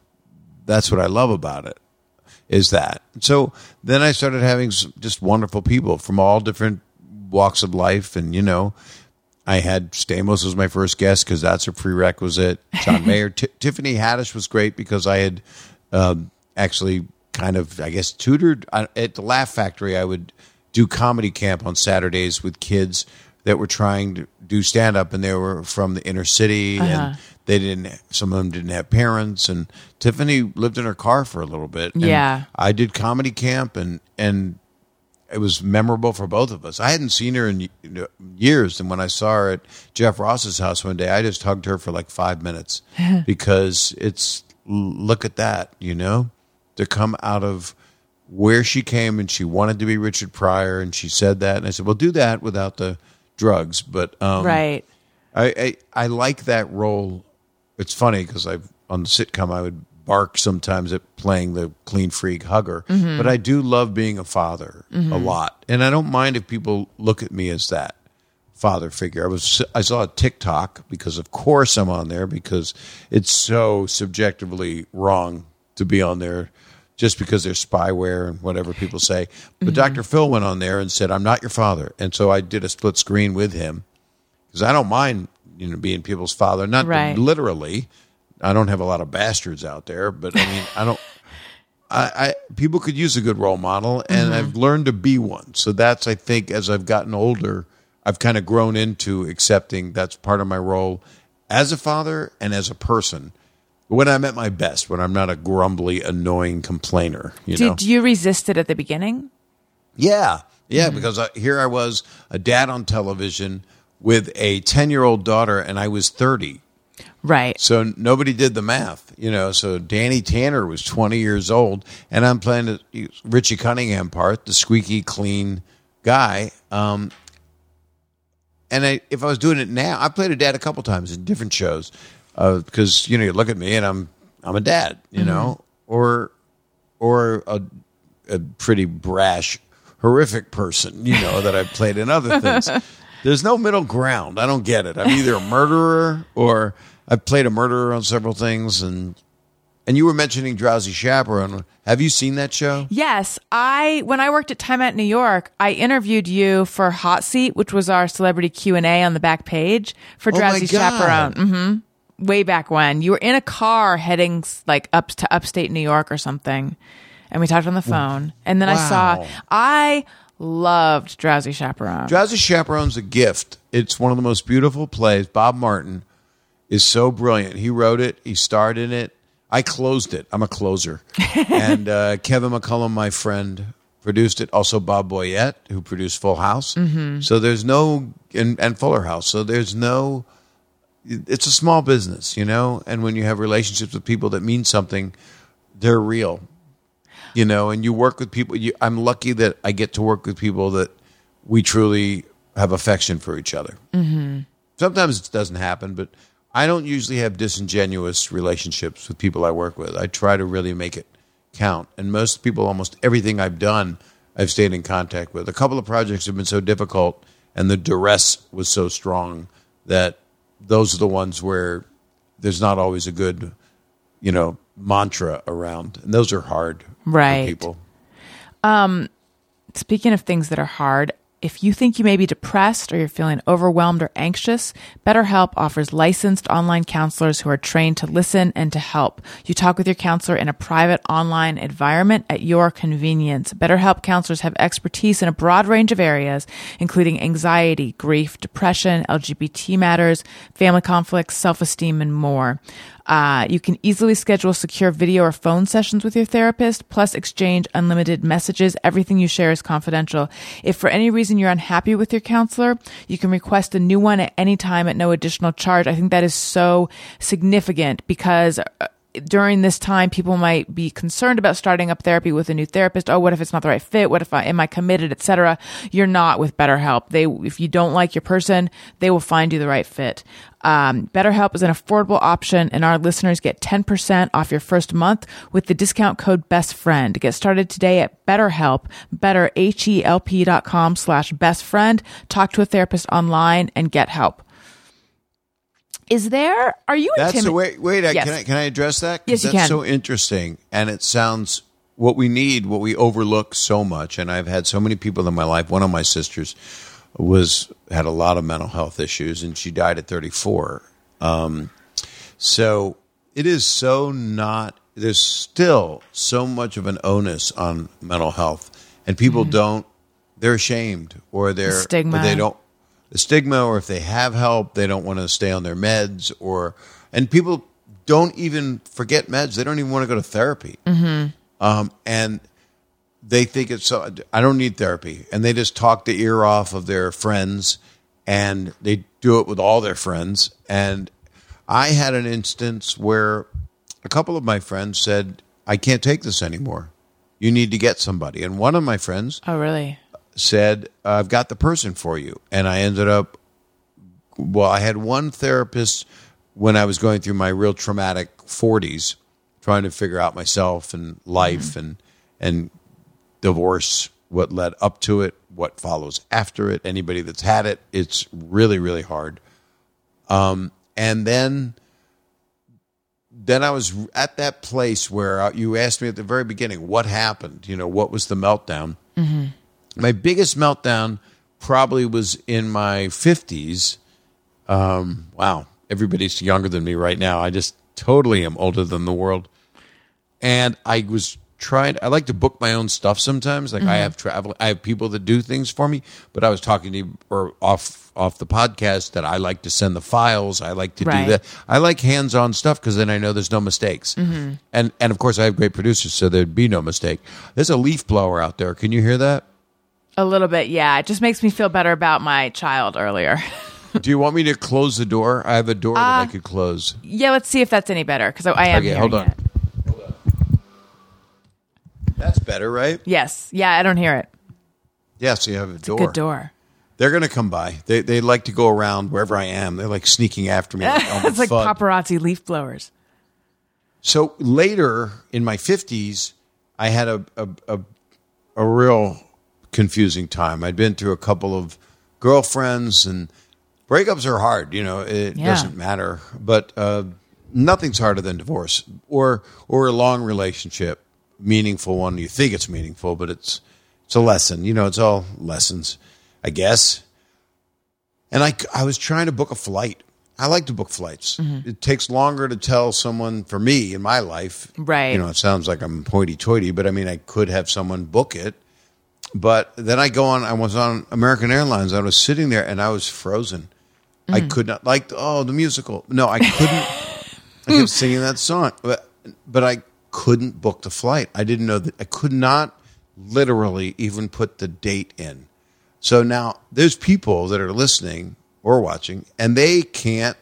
that's what I love about it is that. So then I started having just wonderful people from all different walks of life, and you know, I had Stamos as my first guest because that's a prerequisite. John <laughs> Mayer, T- Tiffany Haddish was great because I had um, actually kind of, I guess, tutored I, at the Laugh Factory. I would do comedy camp on Saturdays with kids that were trying to do stand up, and they were from the inner city, and they didn't. Some of them didn't have parents, and Tiffany lived in her car for a little bit. and Yeah. I did comedy camp, and and it was memorable for both of us. I hadn't seen her in years, and when I saw her at Jeff Ross's house one day, I just hugged her for like five minutes <laughs> because it's look at that, you know, to come out of where she came and she wanted to be Richard Pryor, and she said that, and I said, "Well, do that without the drugs," but um, right. I, I I like that role. It's funny because I on the sitcom I would bark sometimes at playing the clean freak hugger, mm-hmm. but I do love being a father mm-hmm. a lot, and I don't mind if people look at me as that father figure. I was I saw a TikTok because of course I'm on there because it's so subjectively wrong to be on there just because there's spyware and whatever people say. But mm-hmm. Dr. Phil went on there and said I'm not your father. And so I did a split screen with him because I don't mind you know being people's father, not Right. literally. I don't have a lot of bastards out there, but I mean I don't. I, I people could use a good role model, and mm-hmm. I've learned to be one. So that's I think as I've gotten older, I've kind of grown into accepting that's part of my role as a father and as a person. When I'm at my best, when I'm not a grumbly, annoying complainer, you know. Did you resist it at the beginning? Yeah, yeah, mm-hmm. because I, here I was, a dad on television with a ten year old daughter, and I was thirty. Right. So nobody did the math, you know. So Danny Tanner was 20 years old, and I'm playing the Richie Cunningham part, the squeaky clean guy. Um, and I, if I was doing it now, I played a dad a couple times in different shows uh, because you know you look at me and I'm I'm a dad, you know, or or a, a pretty brash, horrific person, you know, that I've played in other <laughs> things. There's no middle ground. I don't get it. I'm either a murderer or I've played a murderer on several things. And and you were mentioning Drowsy Chaperone. Have you seen that show? Yes, I when I worked at Time Out New York, I interviewed you for Hot Seat, which was our celebrity Q and A on the back page for Oh Drowsy. Chaperone. hmm Way back when you were in a car heading like up to upstate New York or something, and we talked on the phone. And then I saw I loved Drowsy Chaperone. Drowsy Chaperone's a gift. It's one of the most beautiful plays. Bob Martin is so brilliant. He wrote it. He starred in it. I closed it. I'm a closer. <laughs> and uh, Kevin McCollum, my friend, produced it. Also Bob Boyett, who produced Full House. So there's no and, and Fuller House. So there's no. It's a small business, you know. And when you have relationships with people that mean something, they're real you know, and you work with people. You, I'm lucky that I get to work with people that we truly have affection for each other. Mm-hmm. Sometimes it doesn't happen, but I don't usually have disingenuous relationships with people I work with. I try to really make it count. And most people, almost everything I've done, I've stayed in contact with. A couple of projects have been so difficult, and the duress was so strong that those are the ones where there's not always a good, you know, mantra around, and those are hard Right. for people. Um, speaking of things that are hard, if you think you may be depressed or you're feeling overwhelmed or anxious, BetterHelp offers licensed online counselors who are trained to listen and to help. You talk with your counselor in a private online environment at your convenience. BetterHelp counselors have expertise in a broad range of areas, including anxiety, grief, depression, LGBT matters, family conflicts, self-esteem, and more. Uh, you can easily schedule secure video or phone sessions with your therapist, plus exchange unlimited messages. Everything you share is confidential. If for any reason you're unhappy with your counselor, you can request a new one at any time at no additional charge. I think that is so significant because uh, during this time, people might be concerned about starting up therapy with a new therapist. Oh, what if it's not the right fit? What if I am I committed, etc. You're not with BetterHelp. They, if you don't like your person, they will find you the right fit. Um, BetterHelp is an affordable option, and our listeners get 10% off your first month with the discount code BESTFRIEND. Get started today at BetterHelp, better, H-E-L-P dot com slash bestfriend. Talk to a therapist online and get help. Is there, are you That's intimidated? wait. Wait, Yes. can I can I address that? Yes, you that's can. so interesting, and it sounds what we need, what we overlook so much. And I've had so many people in my life. One of my sisters, was had a lot of mental health issues, and she died at 34. Um, so it is so not. There's still so much of an onus on mental health, and people don't. They're ashamed, or they're Mm-hmm. stigma. or they don't the stigma, or if they have help, they don't want to stay on their meds, or and people don't even forget meds. They don't even want to go to therapy, mm-hmm. um, and they think it's so. I don't need therapy, and they just talk the ear off of their friends, and they do it with all their friends. And I had an instance where a couple of my friends said, "I can't take this anymore. You need to get somebody." And one of my friends Oh, really? Said, I've got the person for you. And I ended up, well, I had one therapist when I was going through my real traumatic 40s, trying to figure out myself and life and, and divorce, what led up to it, what follows after it. Anybody that's had it, it's really, really hard. Um, and then then I was at that place where uh, you asked me at the very beginning, what happened? You know, what was the meltdown? My biggest meltdown probably was in my 50s. Um, wow, everybody's younger than me right now. I just totally am older than the world. And I was trying, I like to book my own stuff sometimes. Like I have travel, I have people that do things for me, but I was talking to you or off, off the podcast that I like to send the files. I like to Right. do that. I like hands-on stuff because then I know there's no mistakes. And, and of course I have great producers, so there'd be no mistake. There's a leaf blower out there. Can you hear that? A little bit, yeah. It just makes me feel better about my child earlier. <laughs> Do you want me to close the door? I have a door that I uh, could close. yeah, let's see if that's any better because I, I am. Okay, hold on. it. That's better, right? Yes, yeah, I don't hear it. Yes, you have a door. Good door. They're going to come by. They they like to go around wherever I am. They're like sneaking after me. <laughs> Like Elmer it's like Fudd. paparazzi leaf blowers. So later in my fifties, I had a, a a a real confusing time. I'd been through a couple of girlfriends, and breakups are hard. You know, it Yeah. doesn't matter, but uh, nothing's harder than divorce or or a long relationship, meaningful one. You think it's meaningful, but it's it's a lesson. You know, it's all lessons, I guess. And I, I was trying to book a flight. I like to book flights. It takes longer to tell someone for me in my life. Right. You know, it sounds like I'm hoity toity, but I mean, I could have someone book it. But then I go on, I was on American Airlines. I was sitting there and I was frozen. I mm. could not, like, oh, the musical. No, I couldn't. I kept <laughs> singing that song, but, but I couldn't book the flight. I didn't know that. I could not literally even put the date in. So now there's people that are listening or watching, and they can't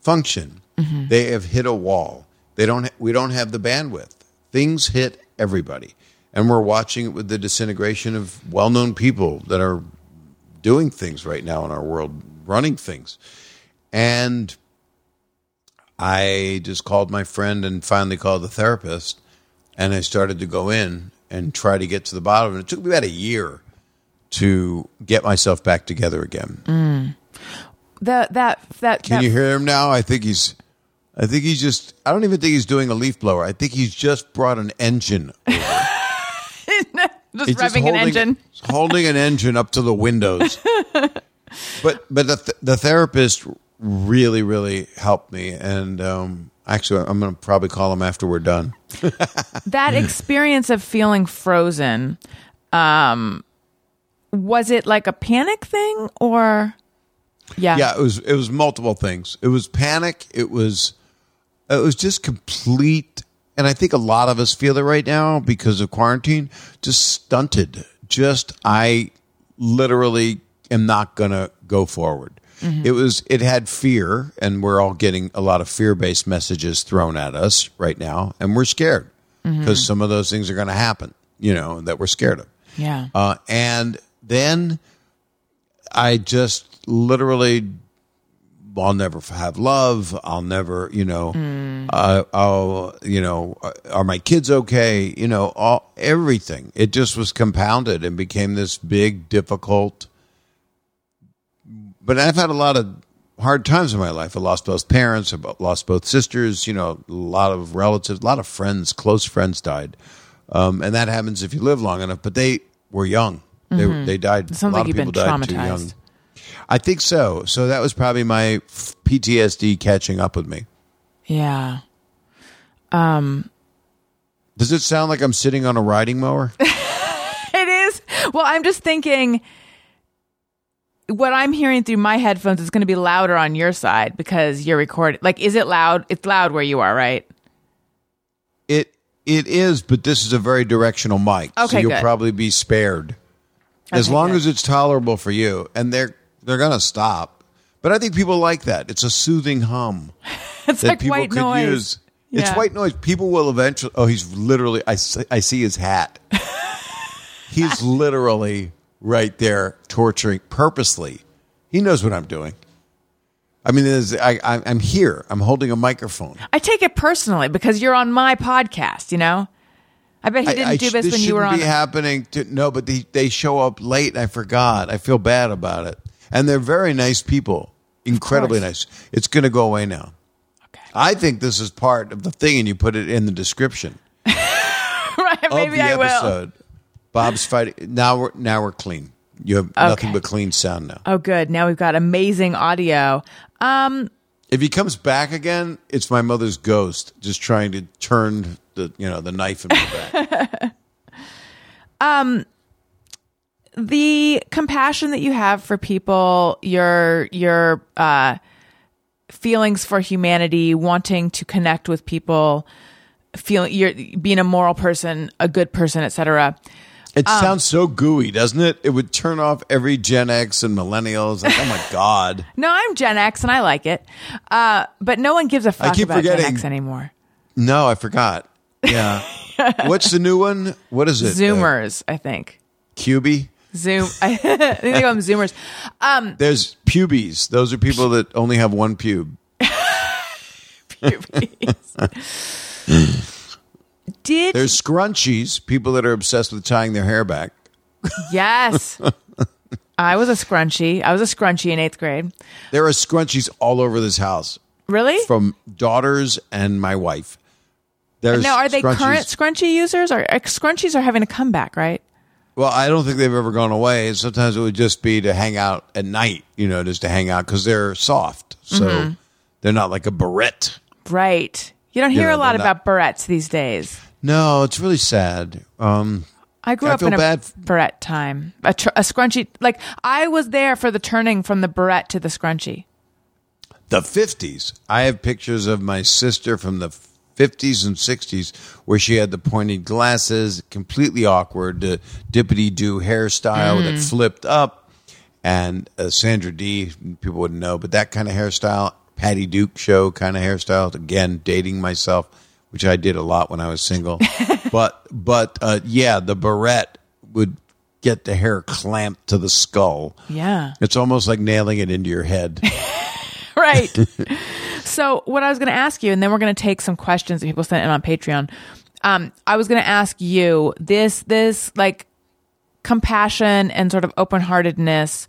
function. Mm-hmm. They have hit a wall. They don't. We don't have the bandwidth. Things hit everybody, and we're watching it with the disintegration of well-known people that are doing things right now in our world, running things. And I just called my friend and finally called the therapist, and I started to go in and try to get to the bottom. of it. It took me about a year to get myself back together again. Mm. That that that. Can that, you hear him now? I think he's. I think he's just. I don't even think he's doing a leaf blower. I think he's just brought an engine. <laughs> <laughs> just revving an holding, engine? holding an engine up to the windows. <laughs> but but the th- the therapist really really helped me, and um, actually I'm going to probably call him after we're done. <laughs> that experience of feeling frozen um was it like a panic thing or yeah Yeah, it was it was multiple things. It was panic. It was it was just complete. And I think a lot of us feel it right now because of quarantine. Just stunted. Just I literally am not gonna go forward. It was it had fear, and we're all getting a lot of fear based messages thrown at us right now, and we're scared because some of those things are going to happen. You know that we're scared of. yeah Uh, and then I just literally, I'll never have love. I'll never, you know, uh, I'll, you know, are my kids okay? You know, all everything. It just was compounded and became this big, difficult. But I've had a lot of hard times in my life. I lost both parents. I lost both sisters. You know, a lot of relatives, a lot of friends, close friends died. Um, and that happens if you live long enough. But they were young. They they died. It sounds a lot like of people died too young. I think so. So that was probably my PTSD catching up with me. Yeah. Um, Does it sound like I'm sitting on a riding mower? <laughs> It is. Well, I'm just thinking what I'm hearing through my headphones is going to be louder on your side because you're recording. Like, is it loud? It's loud where you are, right? it it is, but this is a very directional mic, so you'll good. probably be spared as Okay, long good. as it's tolerable for you. And they're they're gonna stop. But I think people like that. It's a soothing hum <laughs> It's that like people white could noise. use. It's Yeah. white noise. People will eventually. Oh, he's literally. I see, I see his hat. <laughs> he's literally right there torturing purposely. He knows what I'm doing. I mean, there's- I, I, I'm here. I'm holding a microphone. I take it personally because you're on my podcast, you know? I bet he didn't do this when you were shouldn't on. be happening. To, no, but they, they show up late. and I forgot. I feel bad about it. And they're very nice people. Incredibly nice. It's going to go away now. Okay. I think this is part of the thing, and you put it in the description <laughs> right, of maybe the I will. episode. Bob's fighting. Now we're now we're clean. You have nothing Okay. but clean sound now. Oh, good. Now we've got amazing audio. Um, If he comes back again, it's my mother's ghost just trying to turn the you know the knife in my back. <laughs> the compassion that you have for people, your your uh, feelings for humanity, wanting to connect with people, feeling you're being a moral person, a good person, etc. It Um, sounds so gooey, doesn't it? It would turn off every Gen X and millennials. Like, oh my <laughs> god. No, I'm Gen X and I like it, uh, but no one gives a fuck keep about Gen X anymore. No, I forgot. Yeah. <laughs> What's the new one? What is it? Zoomers, I think. Uh, QB? Zoom. <laughs> I think they call them Zoomers. Um, There's pubies. Those are people that only have one pube. <laughs> Did There's scrunchies, people that are obsessed with tying their hair back. yes. I was a scrunchie. I was a scrunchie in eighth grade. There are scrunchies all over this house Really? from daughters and my wife. There's now, are they current scrunchie users? Or scrunchies are having a comeback, right? Well, I don't think they've ever gone away. Sometimes it would just be to hang out at night, you know, just to hang out because they're soft. So Mm-hmm. they're not like a barrette. Right. You don't hear know, a lot they're not- about barrettes these days. No, it's really sad. Um, I grew I up in a bad. barrette time. A, tr- a scrunchie, like I was there for the turning from the barrette to the scrunchie. the 50s. I have pictures of my sister from the 50s and 60s where she had the pointed glasses, completely awkward, the dippity do hairstyle that flipped up, and uh, Sandra Dee People wouldn't know, but that kind of hairstyle, Patty Duke show kind of hairstyle. Again, dating myself, which I did a lot when I was single. <laughs> but but uh, yeah, the barrette would get the hair clamped to the skull. Yeah. It's almost like nailing it into your head. <laughs> right. <laughs> so what I was going to ask you, and then we're going to take some questions that people sent in on Patreon. Um, I was going to ask you this, this like compassion and sort of open heartedness.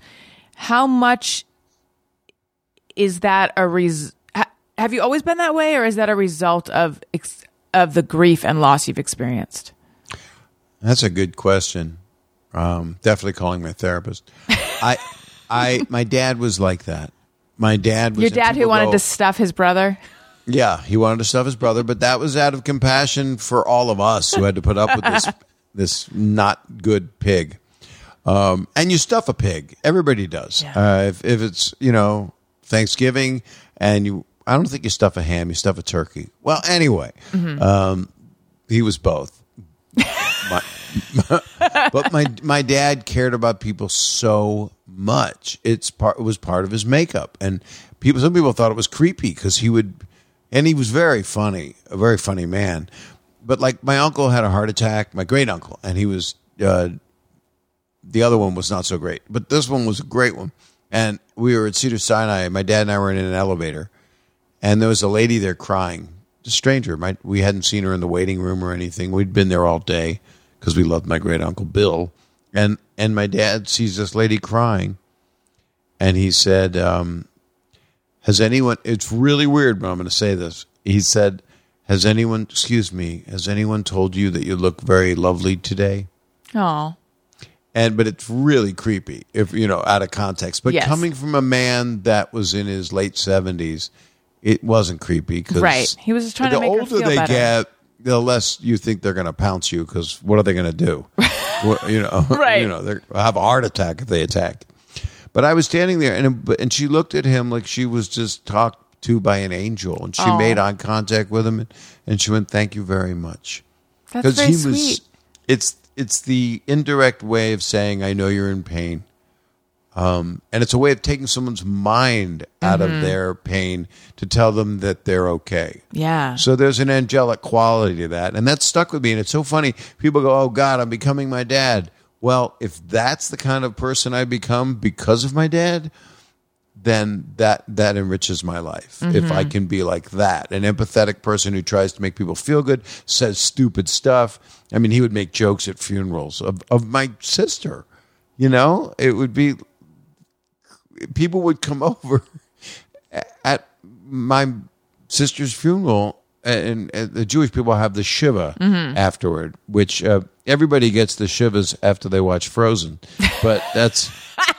How much is that a res? ha- Have you always been that way, or is that a result of ex- of the grief and loss you've experienced? That's a good question. Um, definitely calling my therapist. I, I, my dad was like that. My dad was Your dad who wanted go- to stuff his brother. Yeah, he wanted to stuff his brother, but that was out of compassion for all of us who had to put up with this <laughs> this not good pig. Um, and you stuff a pig. Everybody does. Yeah. Uh, if if it's you know Thanksgiving and you, I don't think you stuff a ham. You stuff a turkey. Well, anyway, um, he was both. <laughs> my, but my my dad cared about people so much. It's part it was part of his makeup, and people some people thought it was creepy because he would, and he was very funny, a very funny man. But like my uncle had a heart attack, my great uncle, and he was uh, the other one was not so great, but this one was a great one. And we were at Cedar Sinai. My dad and I were in an elevator, and there was a lady there crying, a stranger. My, we hadn't seen her in the waiting room or anything. We'd been there all day because we loved my great uncle Bill. And and my dad sees this lady crying, and he said, um, "Has anyone?" It's really weird, but I'm going to say this. He said, "Has anyone? Excuse me. Has anyone told you that you look very lovely today?" Oh, and but it's really creepy if you know out of context. But Yes. coming from a man that was in his late seventies, it wasn't creepy because Right. He was trying to the make her older feel they better. get, the less you think they're going to pounce you because what are they going to do? <laughs> You know, <laughs> Right. You know, they have a heart attack if they attack. But I was standing there, and and she looked at him like she was just talked to by an angel, and she Oh. made eye contact with him, and, and she went, "Thank you very much." That's very sweet. It's it's the indirect way of saying, "I know you're in pain." Um, and it's a way of taking someone's mind out Mm-hmm. of their pain to tell them that they're okay. Yeah. So there's an angelic quality to that. And that stuck with me. And it's so funny. People go, Oh God, I'm becoming my dad. Well, if that's the kind of person I become because of my dad, then that that enriches my life. If I can be like that, an empathetic person who tries to make people feel good, says stupid stuff. I mean, he would make jokes at funerals of, of my sister. You know, it would be people would come <laughs> over at my sister's funeral, and, and the Jewish people have the shiva afterward, which uh, everybody gets the shivas after they watch Frozen. But <laughs> that's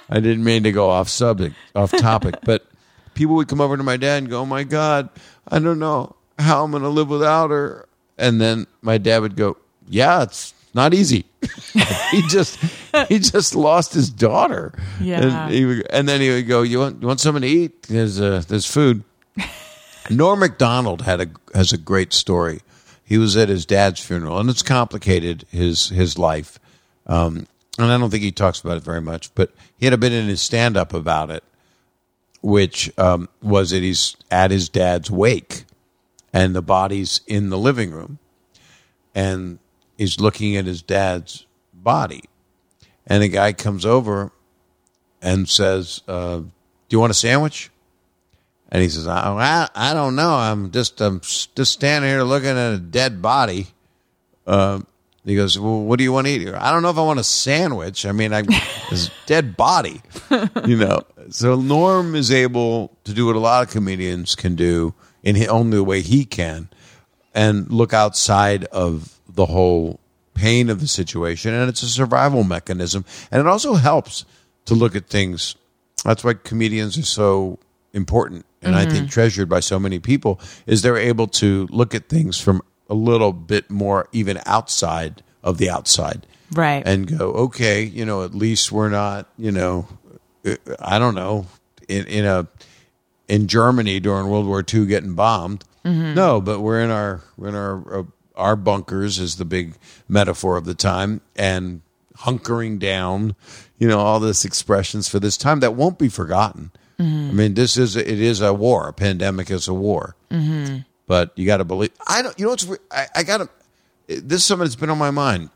I didn't mean to go off subject, off topic. But people would come over to my dad and go, "Oh my God, I don't know how I'm going to live without her." And then my dad would go, "Yeah, it's not easy." <laughs> he just he just lost his daughter. Yeah. And, he and then he would go, "You want you want something to eat? There's uh, there's food." <laughs> Norm Macdonald had a has a great story. He was at his dad's funeral, and it's complicated his his life. Um, and I don't think he talks about it very much. But he had a bit in his stand up about it, which um, was that he's at his dad's wake, and the body's in the living room, and he's looking at his dad's body, and a guy comes over and says, uh, "Do you want a sandwich?" And he says, I, I, I don't know. I'm just I'm just standing here looking at a dead body. Um, he goes, Well, what do you want to eat? I don't know if I want a sandwich. I mean, I this <laughs> dead body, you know. So Norm is able to do what a lot of comedians can do in only the way he can, and look outside of the whole pain of the situation. And it's a survival mechanism, and it also helps to look at things. That's why comedians are so important and I think treasured by so many people is they're able to look at things from a little bit more even outside of the outside Right. and go, okay, you know, at least we're not, you know, uh, I don't know, in, in a in Germany during World War II getting bombed. No, but we're in our we're in our uh, our bunkers is the big metaphor of the time and hunkering down. You know, all this expressions for this time that won't be forgotten. Mm-hmm. I mean, this is it is a war. A pandemic is a war. Mm-hmm. But you got to believe. I don't. You know what's? I, I got to. This is something that's been on my mind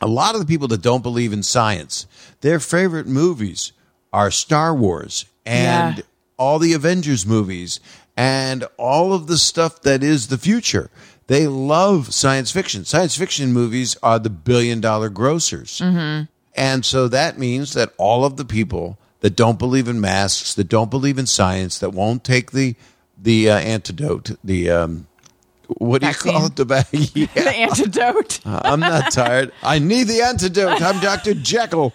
a lot of the people that don't believe in science, their favorite movies are Star Wars and Yeah. all the Avengers movies and all of the stuff that is the future. They love science fiction. Science fiction movies are the billion dollar grossers. And so that means that all of the people that don't believe in masks, that don't believe in science, that won't take the the uh, antidote, the um, what do you call it? The bag. <laughs> Yeah. <laughs> the antidote. <laughs> I'm not tired. I need the antidote. I'm Dr. Jekyll.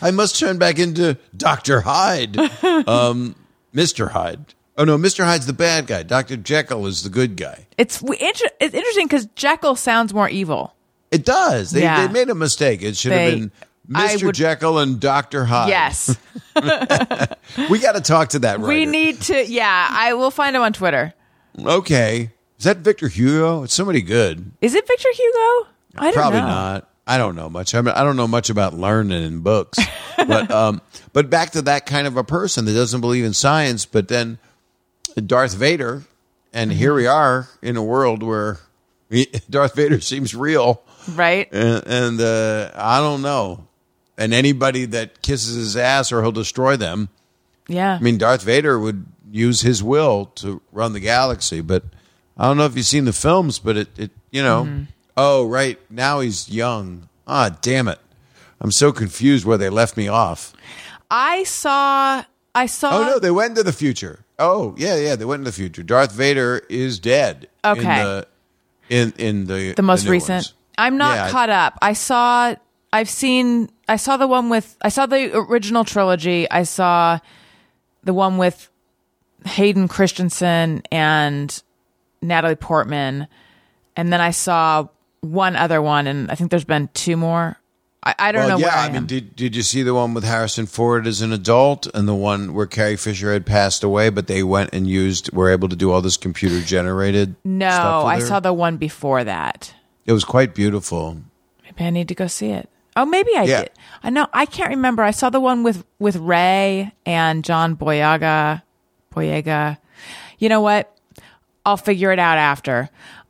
I must turn back into Dr. Hyde. Um, Mr. Hyde. Oh, no, Mr. Hyde's the bad guy. Dr. Jekyll is the good guy. It's inter- it's interesting because Jekyll sounds more evil. It does. They, Yeah. they made a mistake. It should They- have been Mr. would- Jekyll and Dr. Hyde. Yes, <laughs> We got to talk to that writer. we need to. Yeah, I will find him on Twitter. Okay. Is that Victor Hugo? It's somebody good. Is it Victor Hugo? I don't Probably know. not. I don't know much. I, mean, I don't know much about learning in books, but um, <laughs> but back to that kind of a person that doesn't believe in science, but then Darth Vader, and here we are in a world where he- <laughs> Darth Vader seems real, Right? and, and uh, I don't know. And anybody that kisses his ass or he'll destroy them. Yeah. I mean, Darth Vader would use his will to run the galaxy, but I don't know if you've seen the films, but it, it you know, Mm-hmm. oh, right. Now he's young. Ah, damn it. I'm so confused where they left me off. I saw. I saw. Oh, no, they went into the future. Oh, yeah, yeah, they went in the future. Darth Vader is dead. Okay. In the, in, in the, the most new recent. ones. I'm not Yeah, caught up. I saw I've seen. I saw the one with. I saw the original trilogy. I saw the one with Hayden Christensen and Natalie Portman, and then I saw one other one, and I think there's been two more. I, I don't Well, know yeah, I, I mean, did did you see the one with Harrison Ford as an adult, and the one where Carrie Fisher had passed away, but they went and used were able to do all this computer generated? no, I saw the one before that. It was quite beautiful. Maybe I need to go see it. Oh, maybe I Yeah. did. I know. I can't remember. I saw the one with with Rey and John Boyega. Boyega. You know what? I'll figure it out after.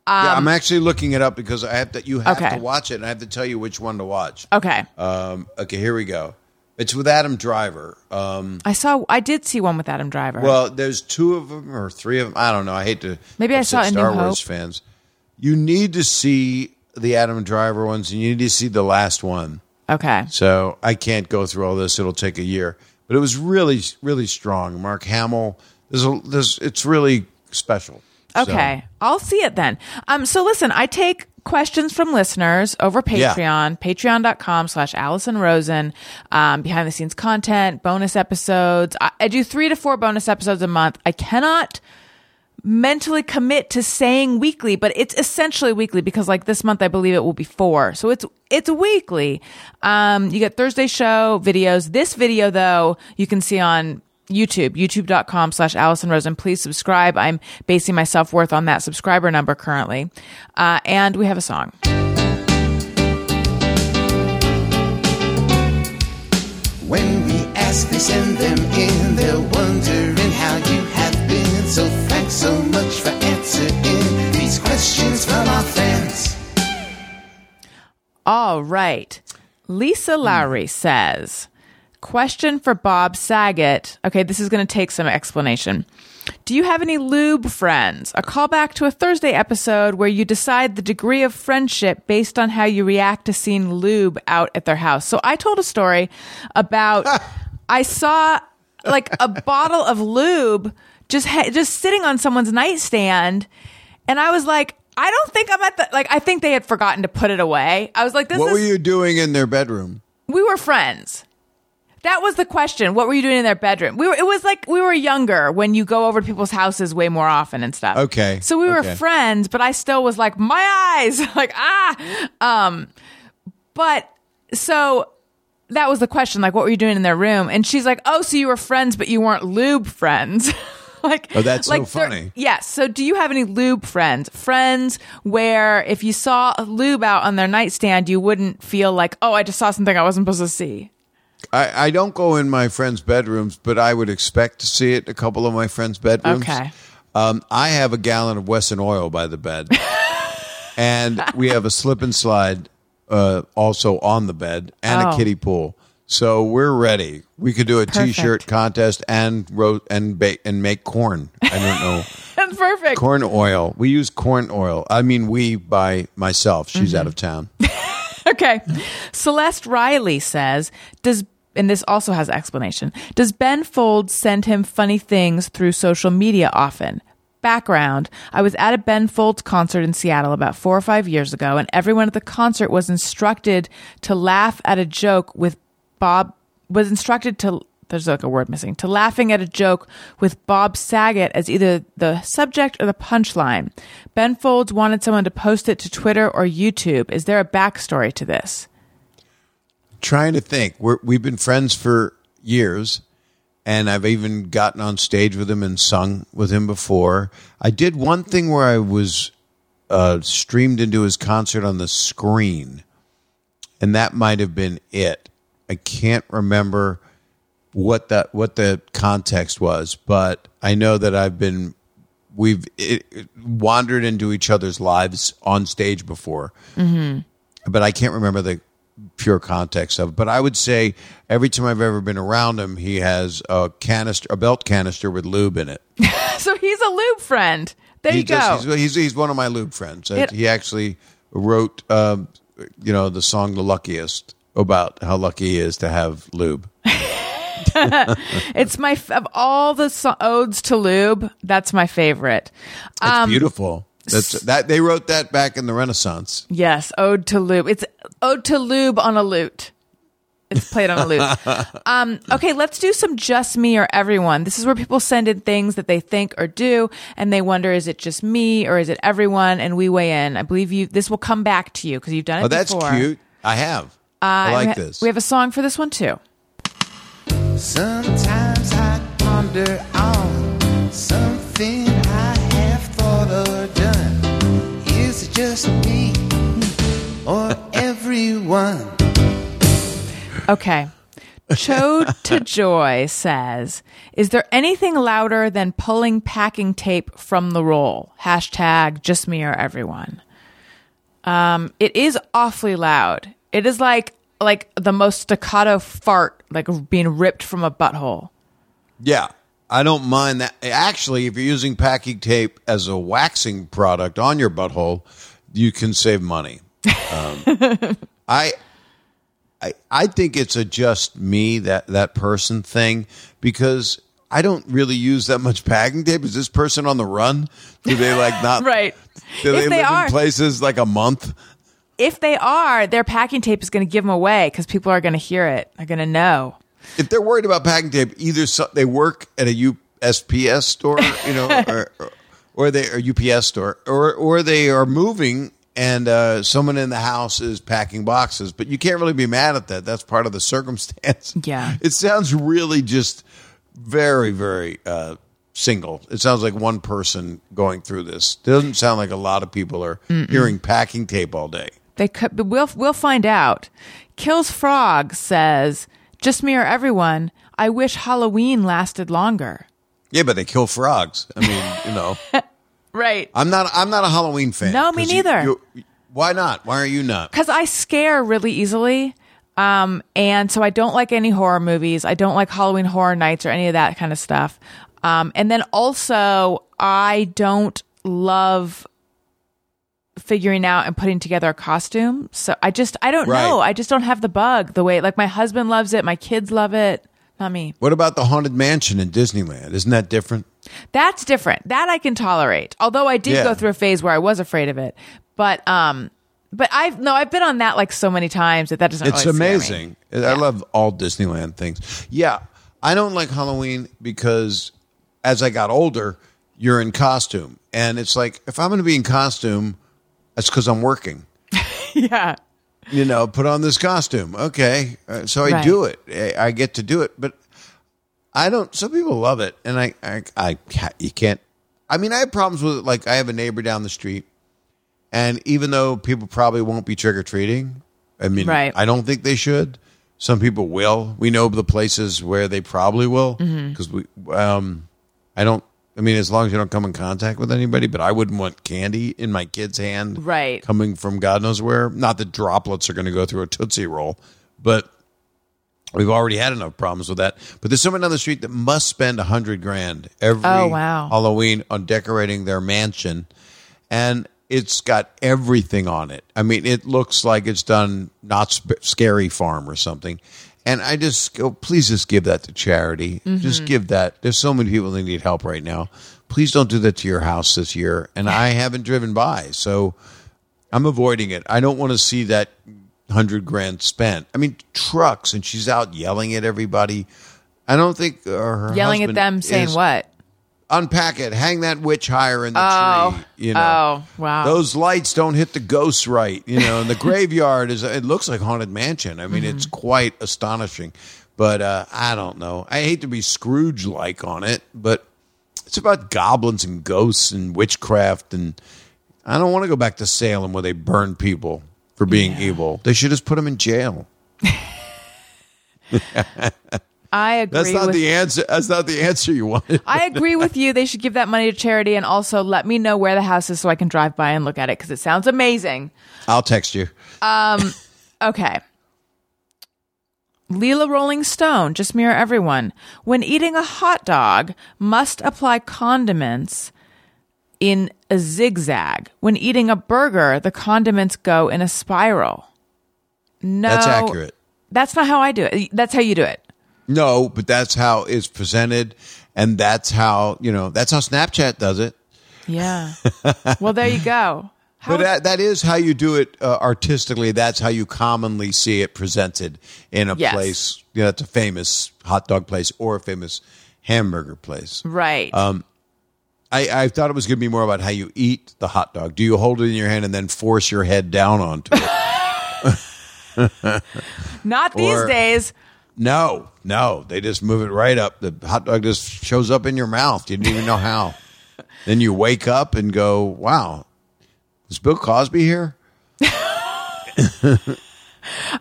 Yeah, I'm actually looking it up because I have to. You have Um, Okay. to watch it, and I have to tell you which one to watch. Okay. Um, okay, here we go. It's with Adam Driver. Um, I saw. I did see one with Adam Driver. well, there's two of them or three of them. I don't know. I hate to. Maybe I upset saw A New Star Wars Hope. fans. You need to see the Adam Driver ones, and you need to see the last one. okay. So I can't go through all this. It'll take a year. But it was really, really strong. Mark Hamill. There's a, there's, it's really special. So- Okay. I'll see it then. Um, so listen, I take questions from listeners over Yeah. Patreon, patreon.com slash Alison Rosen, um, behind the scenes content, bonus episodes. I, I do three to four bonus episodes a month. I cannot mentally commit to saying weekly, but it's essentially weekly because like this month I believe it will be four. So it's it's weekly. Um you get Thursday show videos. This video though, you can see on YouTube, youtube.com slash Alison Rosen. Please subscribe. I'm basing my self worth on that subscriber number currently. Uh, and we have a song. When we ask, they send them in. They're wondering how you have been. So thanks so much for answering these questions from our fans. All right. Lisa Lowry says, question for Bob Saget. Okay, this is going to take some explanation. Do you have any lube friends? A callback to a Thursday episode where you decide the degree of friendship based on how you react to seeing lube out at their house. So I told a story about <laughs> I saw like a bottle of lube just ha- just sitting on someone's nightstand and I was like I don't think I'm at the like I think they had forgotten to put it away. I was like this What is were you doing in their bedroom? we were friends. That was the question. What were you doing in their bedroom? We were. It was like we were younger when you go over to people's houses way more often and stuff. Okay. So we were Okay. friends, but I still was like my eyes, <laughs> like ah. Um, but so that was the question. Like, what were you doing in their room? And she's like, oh, so you were friends, but you weren't lube friends. <laughs> like, Oh, that's so like they're- funny. Yes. So, do you have any lube friends? Friends where if you saw a lube out on their nightstand, you wouldn't feel like, oh, I just saw something I wasn't supposed to see. I, I don't go in my friends' bedrooms, but I would expect to see it in a couple of my friends' bedrooms. Okay. Um, I have a gallon of Wesson oil by the bed, <laughs> and we have a slip and slide uh, also on the bed and Oh. a kiddie pool. So we're ready. We could do a shirt contest and ro- and bake and make corn. I don't know <laughs> That's perfect. corn oil. We use corn oil. I mean, we by myself. She's Mm-hmm. out of town. <laughs> <laughs> Okay. Celeste Riley says, does and this also has explanation. Does Ben Folds send him funny things through social media often? Background I was at a Ben Folds concert in Seattle about four or five years ago, and everyone at the concert was instructed to laugh at a joke with Bob, was instructed to, there's like a word missing, to laughing at a joke with Bob Saget as either the subject or the punchline. Ben Folds wanted someone to post it to Twitter or YouTube. Is there a backstory to this? trying to think. We're, we've been friends for years, and I've even gotten on stage with him and sung with him before. I did one thing where I was uh, streamed into his concert on the screen, and that might have been it. I can't remember what that what the context was, but I know that I've been we've it, it wandered into each other's lives on stage before but I can't remember the pure context of it. But I would say every time I've ever been around him, he has a canister, a belt canister with lube in it. <laughs> So he's a lube friend. There he you go. he's, he's he's one of my lube friends. It- he actually wrote, um, you know, the song "The Luckiest" about how lucky he is to have lube. <laughs> <laughs> It's my f- of all the so- odes to lube. That's my favorite. It's Um, beautiful. That's that they wrote that back in the Renaissance. Yes, Ode to Lube. It's Ode to Lube on a lute. It's played on a lute. <laughs> um, okay, let's do some just me or everyone. This is where people send in things that they think or do, and they wonder, is it just me or is it everyone? And we weigh in. I believe you. This will come back to you because you've done it Oh, that's before. cute. I have. I Uh, and like we ha- this. We have a song for this one too. Sometimes I ponder on something I have thought or done. Is it just me or everyone? Okay. Chode to <laughs> Joy says, Is there anything louder than pulling packing tape from the roll? Hashtag just me or everyone. Um, it is awfully loud. It is like like the most staccato fart, like being ripped from a butthole. Yeah, I don't mind that. Actually, if you're using packing tape as a waxing product on your butthole, you can save money. Um, <laughs> I, I, I think it's a just me that that person thing because I don't really use that much packing tape. Is this person on the run? Do they like not <laughs> Right. Do they, they live are- in places like a month? If they are, their packing tape is going to give them away because people are going to hear it. They're going to know. if they're worried about packing tape, either so, they work at a USPS store, you know, <laughs> or, or, or they or UPS store, or or they are moving and uh, someone in the house is packing boxes. But you can't really be mad at that. That's part of the <laughs> circumstance. Yeah. it sounds really just very very uh, single. It sounds like one person going through this. Doesn't sound like a lot of people are hearing packing tape all day. They could, we'll we'll find out. Kills Frog says, "Just me or everyone. I wish Halloween lasted longer." Yeah, but they kill frogs. I mean, you know. <laughs> Right. I'm not. I'm not a Halloween fan. No, me 'Cause you- neither. you- why not? Why are you not? Because I scare really easily, um, and so I don't like any horror movies. I don't like Halloween Horror Nights or any of that kind of stuff. Um, and then also, I don't love figuring out and putting together a costume. So I just, I don't Right. know. I just don't have the bug the way like my husband loves it, my kids love it. Not me. What about the haunted mansion in Disneyland? Isn't that different? That's different. That I can tolerate. Although I did Yeah. go through a phase where I was afraid of it. But um but I've no, I've been on that like so many times that that doesn't It's really scare me. amazing. I love all Disneyland things. Yeah, I don't like Halloween because as I got older, you're in costume, and it's like if I'm going to be in costume, that's because I'm working. <laughs> yeah. you know, put on this costume. Okay. Uh, so I Right. do it. I, I get to do it, but I don't, some people love it. And I, I, I, you can't, I mean, I have problems with it. Like I have a neighbor down the street and even though people probably won't be trick or treating, I mean, Right. I don't think they should. Some people will. We know the places where they probably will Mm-hmm. because we, um, I don't, I mean, as long as you don't come in contact with anybody, but I wouldn't want candy in my kid's hand Right. coming from God knows where. Not that droplets are going to go through a Tootsie Roll, but we've already had enough problems with that. But there's someone down the street that must spend a hundred grand every Oh, wow. Halloween on decorating their mansion. And it's got everything on it. I mean, it looks like it's done Knott sp- scary farm or something. And I just go, please just give that to charity. Mm-hmm. Just give that. There's so many people that need help right now. Please don't do that to your house this year. And I haven't driven by, so I'm avoiding it. I don't want to see that hundred grand spent. I mean, trucks, and she's out yelling at everybody. I don't think uh, her Yelling at them saying what? Unpack it. Hang that witch higher in the Oh. tree. You know. Oh, wow. Those lights don't hit the ghosts right. You know, and the <laughs> graveyard is. It looks like haunted mansion. I mean, it's Mm-hmm. quite astonishing. But uh, I don't know. I hate to be Scrooge like on it, but it's about goblins and ghosts and witchcraft, and I don't want to go back to Salem where they burn people for being evil. They should just put them in jail. <laughs> <laughs> I agree That's not with the answer. That's not the answer you wanted. <laughs> I agree with you. They should give that money to charity and also let me know where the house is so I can drive by and look at it because it sounds amazing. I'll text you. Um, okay. Leela Rolling Stone, just mirror everyone. When eating a hot dog, must apply condiments in a zigzag. When eating a burger, the condiments go in a spiral. No. That's accurate. That's not how I do it. That's how you do it. No, but that's how it's presented, and that's how you know that's how Snapchat does it. Yeah. <laughs> well, there you go. How But that, that is how you do it uh, artistically. That's how you commonly see it presented in a Yes. place. You know, it's a famous hot dog place or a famous hamburger place. right. Um, I, I thought it was going to be more about how you eat the hot dog. Do you hold it in your hand and then force your head down onto it? <laughs> Not these or- days. No, no. They just move it right up. The hot dog just shows up in your mouth. You didn't even know how. <laughs> then you wake up and go, wow, is Bill Cosby here? <laughs>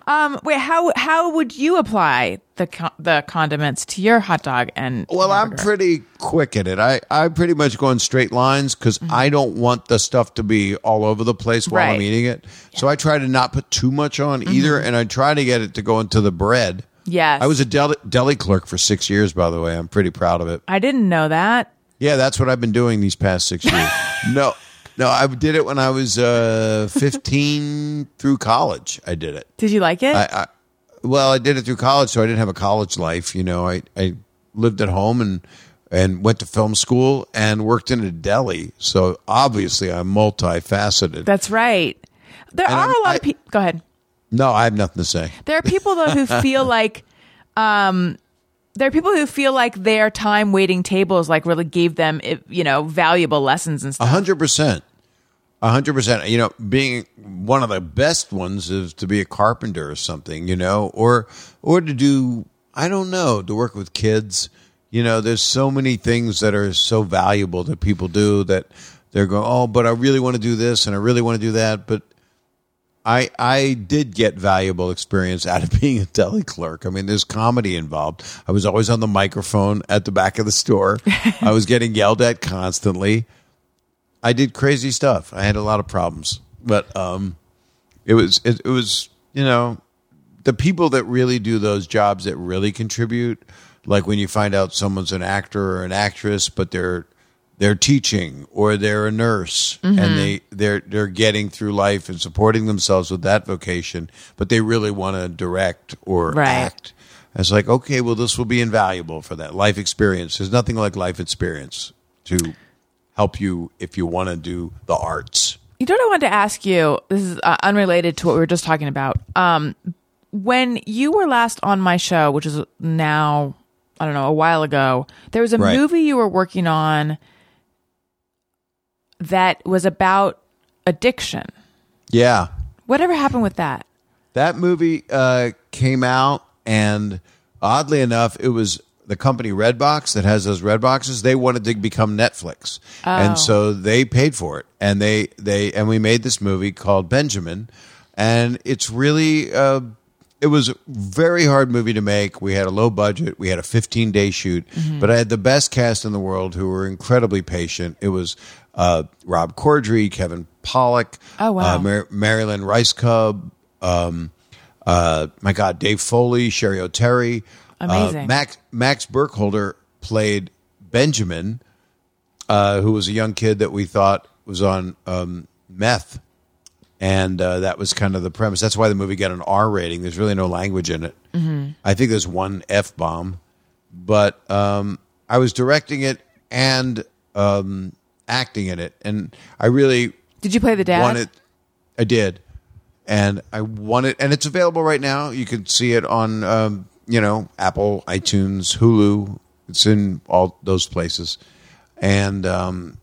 um, Wait, how how would you apply the con- the condiments to your hot dog and Well, I'm hamburger? pretty quick at it. I, I pretty much go in straight lines because I don't want the stuff to be all over the place while I'm Right. eating it. So I try to not put too much on either, and I try to get it to go into the bread. Yes. I was a deli, deli clerk for six years, by the way. I'm pretty proud of it. I didn't know that. Yeah, that's what I've been doing these past six years. <laughs> no, no, I did it when I was uh, 15 through college. I did it. Did you like it? I, I well, I did it through college, so I didn't have a college life. You know, I, I lived at home and and went to film school and worked in a deli. So obviously, I'm multifaceted. That's right. There And are I'm- a lot I- of people. Go ahead. No, I have nothing to say. There are people though who <laughs> feel like, um, there are people who feel like their time waiting tables like really gave them, you know, valuable lessons and A stuff. hundred percent. A hundred percent. You know, being one of the best ones is to be a carpenter or something, you know, or or to do I don't know, to work with kids. You know, there's so many things that are so valuable that people do that they're going, Oh, but I really want to do this and I really want to do that. But I I did get valuable experience out of <laughs> being a deli clerk. I mean, there's comedy involved. I was always on the microphone at the back of the store. <laughs> I was getting yelled at constantly. I did crazy stuff. I had a lot of problems, but um, it was it, it was you know the people that really do those jobs that really contribute. Like when you find out someone's an actor or an actress, but they're they're teaching or they're a nurse and they they're they're getting through life and supporting themselves with that vocation, but they really want to direct or Right. act. It's like okay, well, this will be invaluable for that life experience. There's nothing like life experience to help you if you want to do the arts. You know what I wanted to ask you? This is uh, unrelated to what we were just talking about. Um, when you were last on my show, which is now, I don't know, a while ago, there was a Right. movie you were working on that was about addiction. Yeah, Whatever happened with that? that movie uh, came out, and oddly enough, it was the company Redbox that has those red boxes. They wanted to become Netflix, and so they paid for it, and they they and we made this movie called Benjamin, and it's really. Uh, it was a very hard movie to make. We had a low budget. We had a 15 day shoot, but I had the best cast in the world who were incredibly patient. It was uh, Rob Corddry, Kevin Pollak, Oh, wow. uh, Mar- Mary Lynn Rajskub, um, uh, my God, Dave Foley, Cheri Oteri, Amazing. Uh, Max Max Burkholder played Benjamin, uh, who was a young kid that we thought was on um, meth, and uh, that was kind of the premise. That's why the movie got an R rating. There's really no language in it. Mm-hmm. I think there's one f bomb, but um, I was directing it and um, acting in it, and I really Did you play the dad? wanted. I did, and I wanted, and it's available right now. You can see it on, um, you know, Apple, iTunes, Hulu. It's in all those places, and um,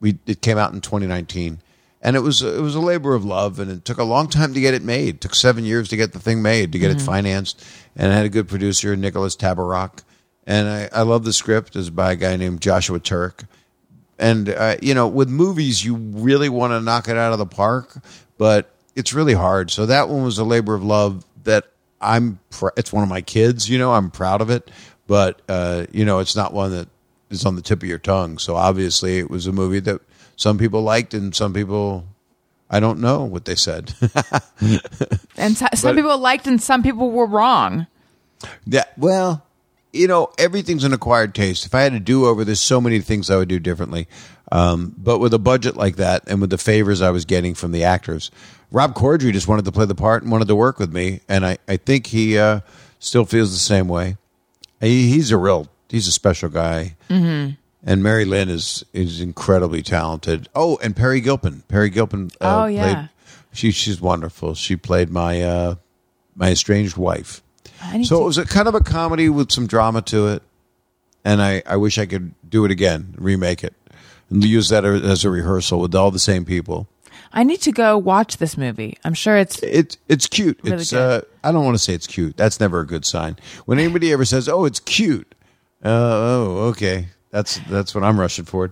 we it came out in 2019, and it was it was a labor of love, and it took a long time to get it made. It took seven years to get the thing made, to get it financed, and I had a good producer, Nicholas Tabarrok, and I, I love the script. It's by a guy named Joshua Turek, and uh, you know with movies you really want to knock it out of the park but it's really hard. So that one was a labor of love that i'm pr- it's one of my kids you know i'm proud of it. But uh, you know it's not one that is on the tip of your tongue. So obviously it was a movie that some people liked and some people i don't know what they said. <laughs> And so, some but- people liked and some people were wrong. Yeah, well, you know, everything's an acquired taste. If I had to do over, there's so many things I would do differently. Um, but with a budget like that, and with the favors I was getting from the actors, Rob Corddry just wanted to play the part and wanted to work with me, and I, I think he uh, still feels the same way. He, he's a real, he's a special guy. Mm-hmm. and Mary Lynn is is incredibly talented. Oh, and Peri Gilpin. Peri Gilpin. Uh, Oh, yeah. Played, she she's wonderful. She played my uh, my estranged wife. So to- it was a kind of a comedy with some drama to it, and I, I wish I could do it again, remake it, and use that as a rehearsal with all the same people. I need to go watch this movie. I'm sure it's It's it's cute. Really it's uh. I don't want to say it's cute. That's never a good sign. When anybody ever says, "Oh, it's cute," uh, oh, okay, that's that's what I'm rushing for.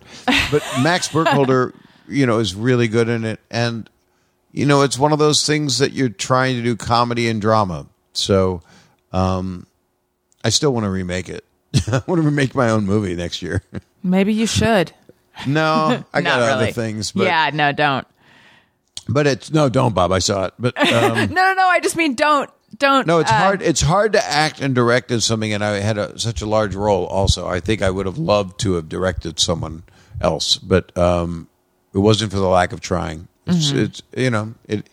But <laughs> Max Burkholder, you know, is really good in it, and you know, it's one of those things that you're trying to do comedy and drama. So, um, I still want to remake it. <laughs> I want to remake my own movie next year. maybe you should. no, <laughs> I got Not other things, but yeah, no, don't. but it's no, don't, Bob. I saw it, but. <laughs> Um, No, no, no. I just mean don't, don't. No, it's uh, hard. It's hard to act and direct in something, and I had a, such a large role. Also, I think I would have loved to have directed someone else, but um, it wasn't for the lack of trying. It's, it's you know it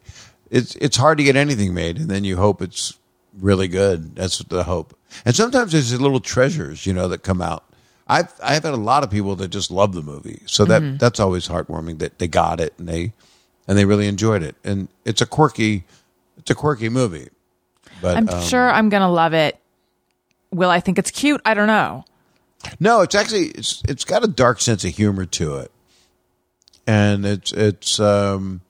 it's it's hard to get anything made, and then you hope it's really good. That's the hope. And sometimes there's little treasures, you know, that come out. I've I've had a lot of people that just love the movie, so that that's always heartwarming that they got it and they and they really enjoyed it. And it's a quirky, it's a quirky movie. But I'm um, sure I'm gonna love it. Will I think it's cute? I don't know. No, it's actually it's it's got a dark sense of humor to it, and it's it's um.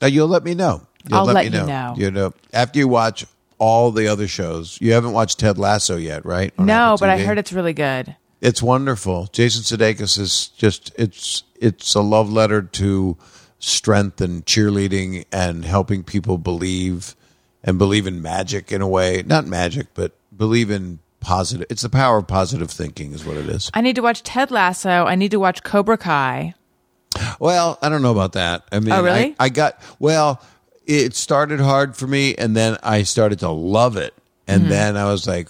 Now you'll let me know. You'll I'll let me you know. You know after you watch all the other shows. You haven't watched Ted Lasso yet, right? On No, but I heard it's really good. it's wonderful. Jason Sudeikis is just it's it's a love letter to strength and cheerleading and helping people believe and believe in magic in a way. Not magic, but believe in positive. It's the power of positive thinking, is what it is. I need to watch Ted Lasso. I need to watch Cobra Kai. Well, I don't know about that. I mean, Oh, really? I, I got well. It started hard for me, and then I started to love it, and Mm-hmm. then I was like,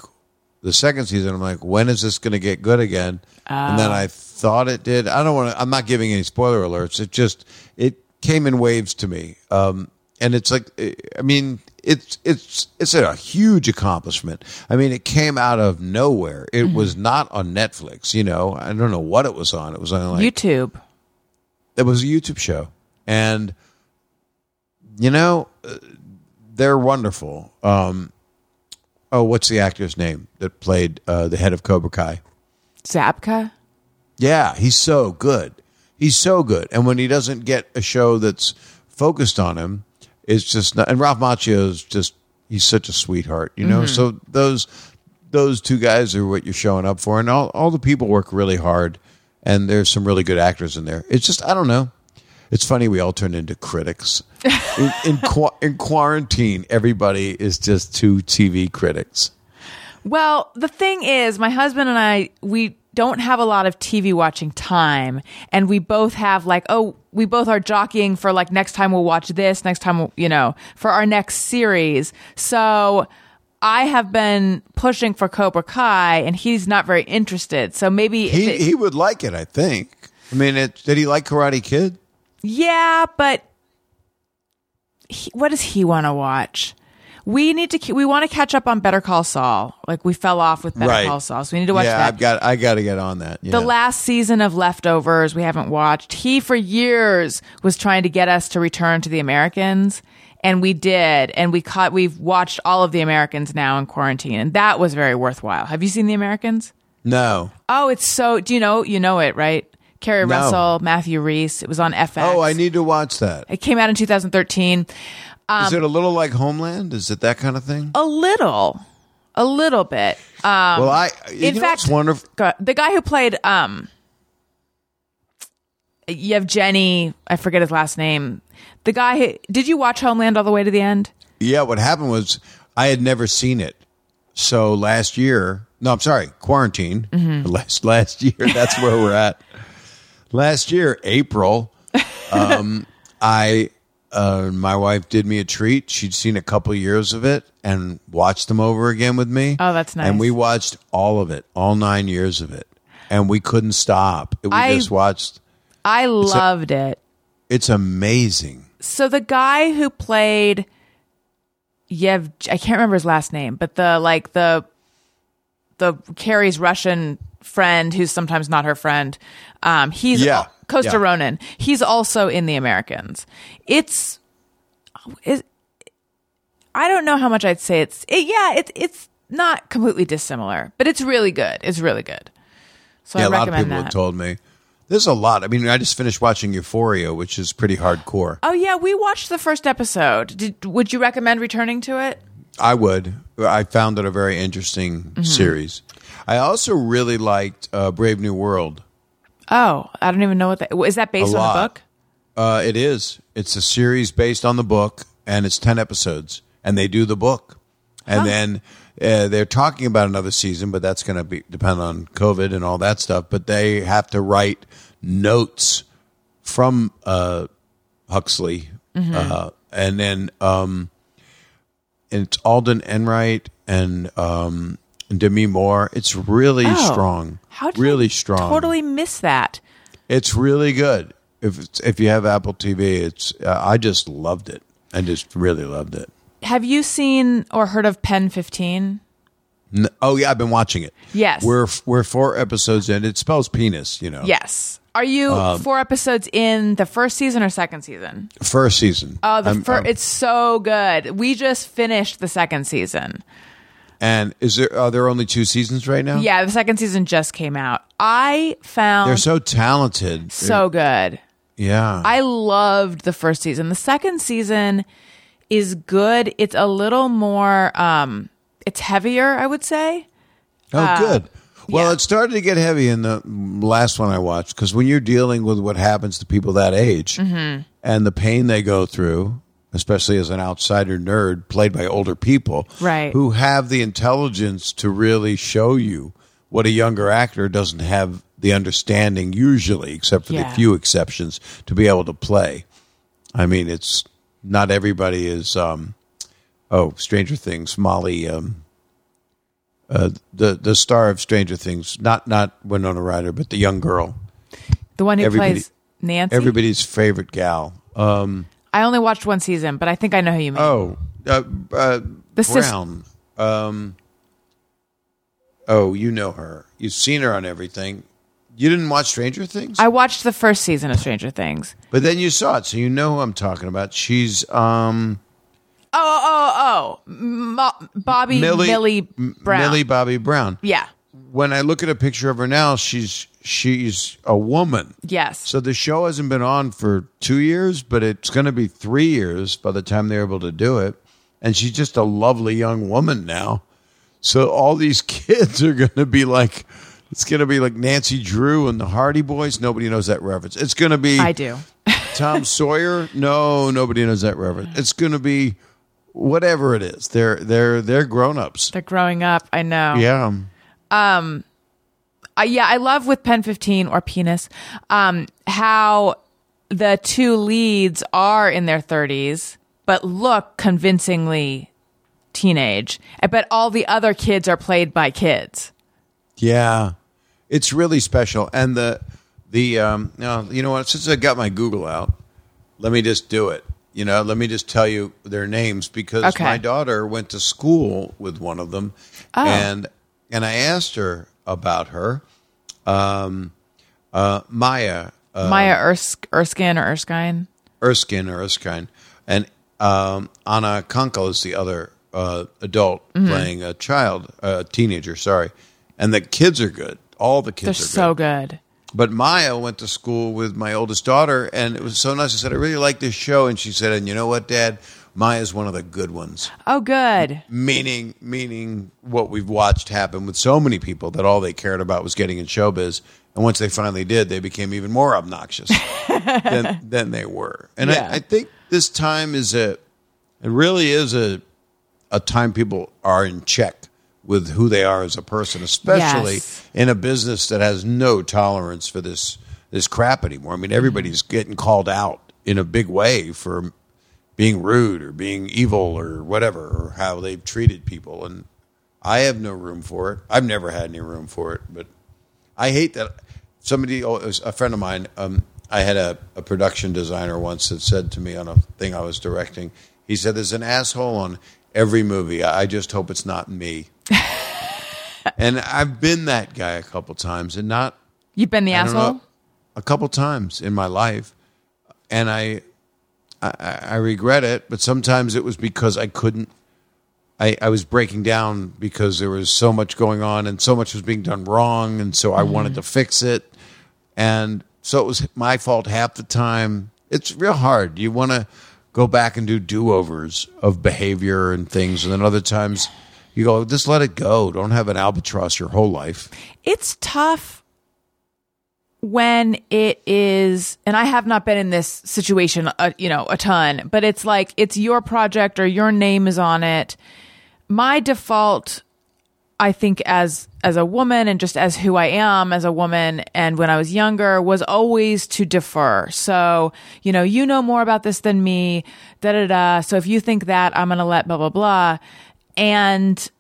the second season, I'm like, when is this going to get good again? And Oh. then I thought it did. I don't want to. I'm not giving any spoiler alerts. It just it came in waves to me, um, and it's like, I mean, it's it's it's a huge accomplishment. I mean, it came out of nowhere. It Mm-hmm. was not on Netflix. You know, I don't know what it was on. It was on like YouTube. it was a YouTube show, and you know uh, they're wonderful. Um, oh, what's the actor's name that played uh, the head of Cobra Kai? Zabka. Yeah, he's so good. He's so good, and when he doesn't get a show that's focused on him, it's just not. And Ralph Macchio is just he's such a sweetheart, you know. So those those two guys are what you're showing up for, and all all the people work really hard, and there's some really good actors in there. It's just I don't know. It's funny we all turn into critics. in in, qua- in quarantine, everybody is just two TV critics. Well, the thing is, my husband and I, we don't have a lot of TV watching time. And we both have like, oh, we both are jockeying for like, next time we'll watch this, next time, we'll, you know, for our next series. So I have been pushing for Cobra Kai and he's not very interested. So maybe, He it- he would like it, I think. I mean, it, did he like Karate Kid? Yeah, but he, what does he want to watch? We need to. We want to catch up on Better Call Saul. Like we fell off with Better Right. Call Saul, so we need to watch yeah, that. I've got I got to get on that. Yeah. the last season of Leftovers we haven't watched. He for years was trying to get us to return to the Americans and we did and we caught we've watched all of the Americans now in quarantine and that was very worthwhile. Have you seen the Americans? no. Oh, it's so do you know you know it, right? Keri No. Russell, Matthew Rhys. It was on FX. Oh, I need to watch that. It came out in 2013. Is it a little like Homeland? Is it that kind of thing? A little. A little bit. Um well, I in fact- wonderful. The guy who played um you have Jenny, I forget his last name. The guy who, did you watch Homeland all the way to the end? Yeah, what happened was I had never seen it. So last year, no, I'm sorry, quarantine. Mm-hmm. <laughs> Last last year, that's where we're at. Last year, April, um, <laughs> I uh, my wife did me a treat. She'd seen a couple years of it and watched them over again with me. Oh, that's nice. And we watched all of it, all nine years of it, and we couldn't stop. We I- just watched. I loved it. It's amazing. So the guy who played Yev I can't remember his last name, but the like the the Carrie's Russian friend who's sometimes not her friend. Um, he's Yeah, Costa yeah. Ronin. He's also in The Americans. It's, it, I don't know how much I'd say it's. It, yeah, it's it's not completely dissimilar, but it's really good. It's really good. So yeah, I a lot of recommend people that. have told me. There's a lot. I mean, I just finished watching Euphoria, which is pretty hardcore. oh yeah, we watched the first episode. Did, would you recommend returning to it? I would. I found it a very interesting Mm-hmm. series. I also really liked uh, Brave New World. Oh, I don't even know what that is. That based on the book? Uh, it is. It's a series based on the book, and it's ten episodes, and they do the book, and then uh, they're talking about another season, but that's going to be depend on COVID and all that stuff. But they have to write notes from uh, Huxley, Mm-hmm. uh, and then um, and it's Alden Ehrenreich and um, Demi Moore. It's really Oh. strong. How did really strong. Totally miss that. It's really good. If it's, if you have Apple TV, it's uh, I just loved it. I just really loved it. Have you seen or heard of PEN15? N- oh yeah, I've been watching it. Yes. we're we're four episodes in. It spells penis, you know. Yes. Are you Um, four episodes in the first season or second season? First season. Oh, the I'm- fir- it's so good. We just finished the second season. And is there are there only two seasons right now? Yeah, the second season just came out. I found they're so talented. so good. yeah. I loved the first season. The second season is good. It's a little more um it's heavier, I would say. oh, good. Well, yeah. it started to get heavy in the last one I watched because when you're dealing with what happens to people that age Mm-hmm. and the pain they go through, especially as an outsider nerd played by older people, Right. who have the intelligence to really show you what a younger actor doesn't have the understanding usually, except for Yeah. the few exceptions, to be able to play. I mean, it's not everybody is. Um, oh, Stranger Things, Molly. Um, uh, the the star of Stranger Things, not not Winona Ryder, but the young girl, The one who Everybody- plays Nancy. everybody's favorite gal. Um, I only watched one season, but I think I know who you mean. oh, uh, uh, The sis- Brown. um, oh, you know her. You've seen her on everything. You didn't watch Stranger Things, I watched the first season of Stranger Things. but then you saw it, so you know who I'm talking about. She's um, Oh, oh, oh, Mo- Bobby Millie, Millie, Brown. Millie Bobby Brown. yeah. When I look at a picture of her now, she's she's a woman. Yes. So the show hasn't been on for two years, but it's going to be three years by the time they're able to do it. And she's just a lovely young woman now. So all these <laughs> kids are going to be like, it's going to be like Nancy Drew and the Hardy Boys. Nobody knows that reference. It's going to be I do. <laughs> Tom Sawyer. No, nobody knows that reference. It's going to be whatever it is. They're they're they're grown ups. They're growing up. I know. Yeah. Um, Uh, yeah, I love with PEN15 or Penis um, how the two leads are in their 30s, but look convincingly teenage. But all the other kids are played by kids. Yeah, it's really special. And the the um, no, you know what? Since I got my Google out, let me just do it. You know, let me just tell you their names because Okay. my daughter went to school with one of them, Oh. and and I asked her about her, um, uh, Maya Maya Ers- Erskine or Erskine. Erskine or Erskine, and um, Anna Konkle is the other uh, adult Mm-hmm. playing a child, a teenager. Sorry, and the kids are good. All the kids They're are so good. good. But Maya went to school with my oldest daughter, and it was so nice. I said, I really like this show. And she said, and you know what, Dad? Maya's one of the good ones. Oh, good. Meaning, meaning what we've watched happen with so many people that all they cared about was getting in showbiz. And once they finally did, they became even more obnoxious <laughs> than, than they were. And Yeah. I, I think this time is a, it really is a, a time people are in check with who they are as a person, especially Yes. in a business that has no tolerance for this this crap anymore. I mean, everybody's mm-hmm. getting called out in a big way for being rude or being evil or whatever, or how they've treated people. And I have no room for it. I've never had any room for it. But I hate that somebody, oh, a friend of mine, um, I had a, a production designer once that said to me on a thing I was directing, he said, There's an asshole on every movie. I I just hope it's not me. <laughs> And I've been that guy a couple times, and not You've been the I asshole? know, a couple times in my life, and I, I, I regret it. But sometimes it was because I couldn't. I, I was breaking down because there was so much going on and so much was being done wrong, and so I wanted mm-hmm. to fix it, and so it was my fault half the time. It's real hard. You want to go back and do do overs of behavior and things, and then other times you go, just let it go. Don't have an albatross your whole life. it's tough when it is and i have not been in this situation uh, you know a ton but it's like it's your project or your name is on it. My default i think as as a woman and just as who i am as a woman and when i was younger was always to defer. So you know you know more about this than me da da da. So if you think that i'm gonna let blah blah blah. And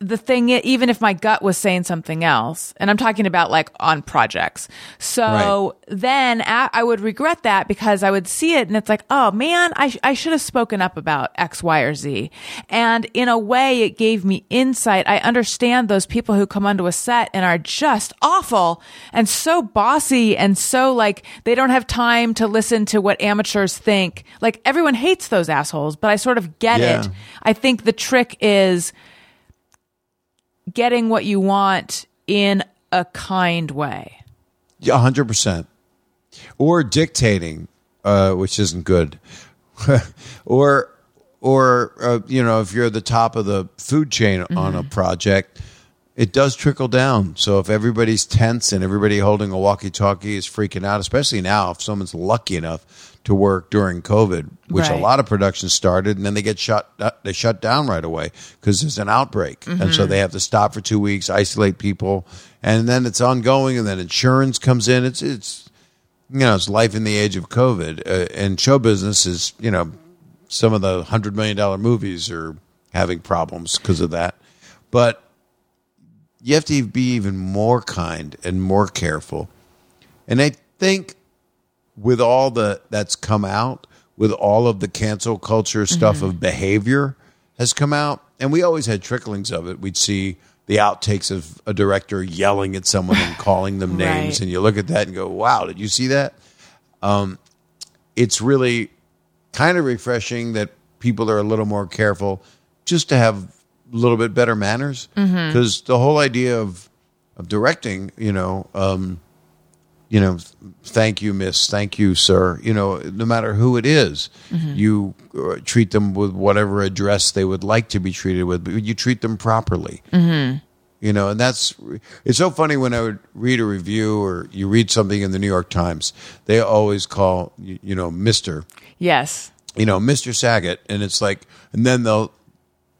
the thing even if my gut was saying something else and i'm talking about like on projects. So then a- i would regret that because i would see it and it's like oh man i, sh- I should have spoken up about x y or z. And in a way it gave me insight. I understand those people who come onto a set and are just awful and so bossy and so like they don't have time to listen to what amateurs think. Like everyone hates those assholes but i sort of get Yeah. it i think the trick is getting what you want in a kind way. Yeah, hundred percent. Or dictating, uh, which isn't good. <laughs> or, or uh, you know, if you're at the top of the food chain on a project, it does trickle down. So if everybody's tense and everybody holding a walkie-talkie is freaking out, especially now, if someone's lucky enough to work during COVID, which a lot of productions started, and then they get shut, uh, they shut down right away because there's an outbreak, and so they have to stop for two weeks, isolate people, and then it's ongoing, and then insurance comes in. It's it's you know it's life in the age of COVID, uh, and show business is you know some of the hundred million dollar movies are having problems because of that, but you have to be even more kind and more careful. And I think with all the that's come out, with all of the cancel culture stuff of behavior has come out, and we always had tricklings of it. We'd see the outtakes of a director yelling at someone and calling them <laughs> names, Right. and you look at that and go, "Wow, did you see that?" Um, it's really kind of refreshing that people are a little more careful just to have a little bit better manners because the whole idea of of directing you know um you know thank you miss thank you sir you know no matter who it is, you uh, treat them with whatever address they would like to be treated with but you treat them properly you know and that's it's so funny when i would read a review or you read something in the new york times they always call you, you know mr Yes. you know, Mr. Saget, and it's like, and then they'll.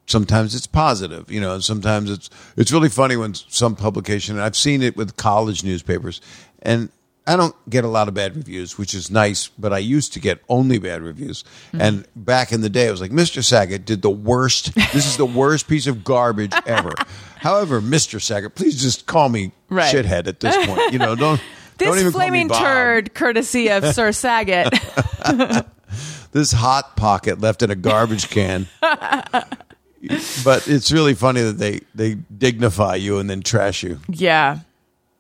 Sometimes it's positive, you know, and sometimes it's it's really funny when some publication. And I've seen it with college newspapers, and I don't get a lot of bad reviews, which is nice. But I used to get only bad reviews, hmm. and back in the day, I was like Mr. Saget did the worst. This is the worst piece of garbage ever. <laughs> However, Mr. Saget, please just call me Right. shithead at this point. You know, don't <laughs> don't This even call me flaming turd, courtesy of <laughs> Sir Saget. this hot pocket left in a garbage can. but it's really funny that they they dignify you and then trash you. yeah.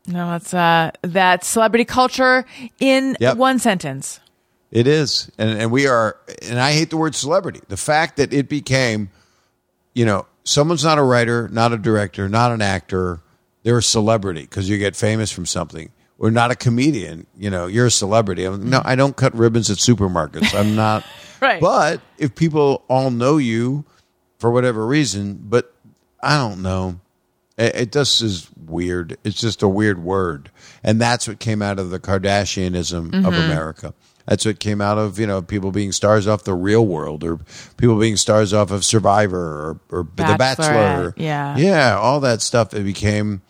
No, that's uh that celebrity culture in Yep. one sentence. It is, and and we are, and I hate the word celebrity. The fact that it became, you know, someone's not a writer, not a director, not an actor. They're a celebrity because you get famous from something. Or not a comedian. You know, you're a celebrity. I'm, no, I don't cut ribbons at supermarkets. I'm not. <laughs> Right. But if people all know you for whatever reason, but I don't know. It, it just is weird. It's just a weird word, and that's what came out of the Kardashianism Mm-hmm. of America. That's what came out of you know people being stars off the Real World, or people being stars off of Survivor, or, or The Bachelor. yeah. yeah, all that stuff. It became,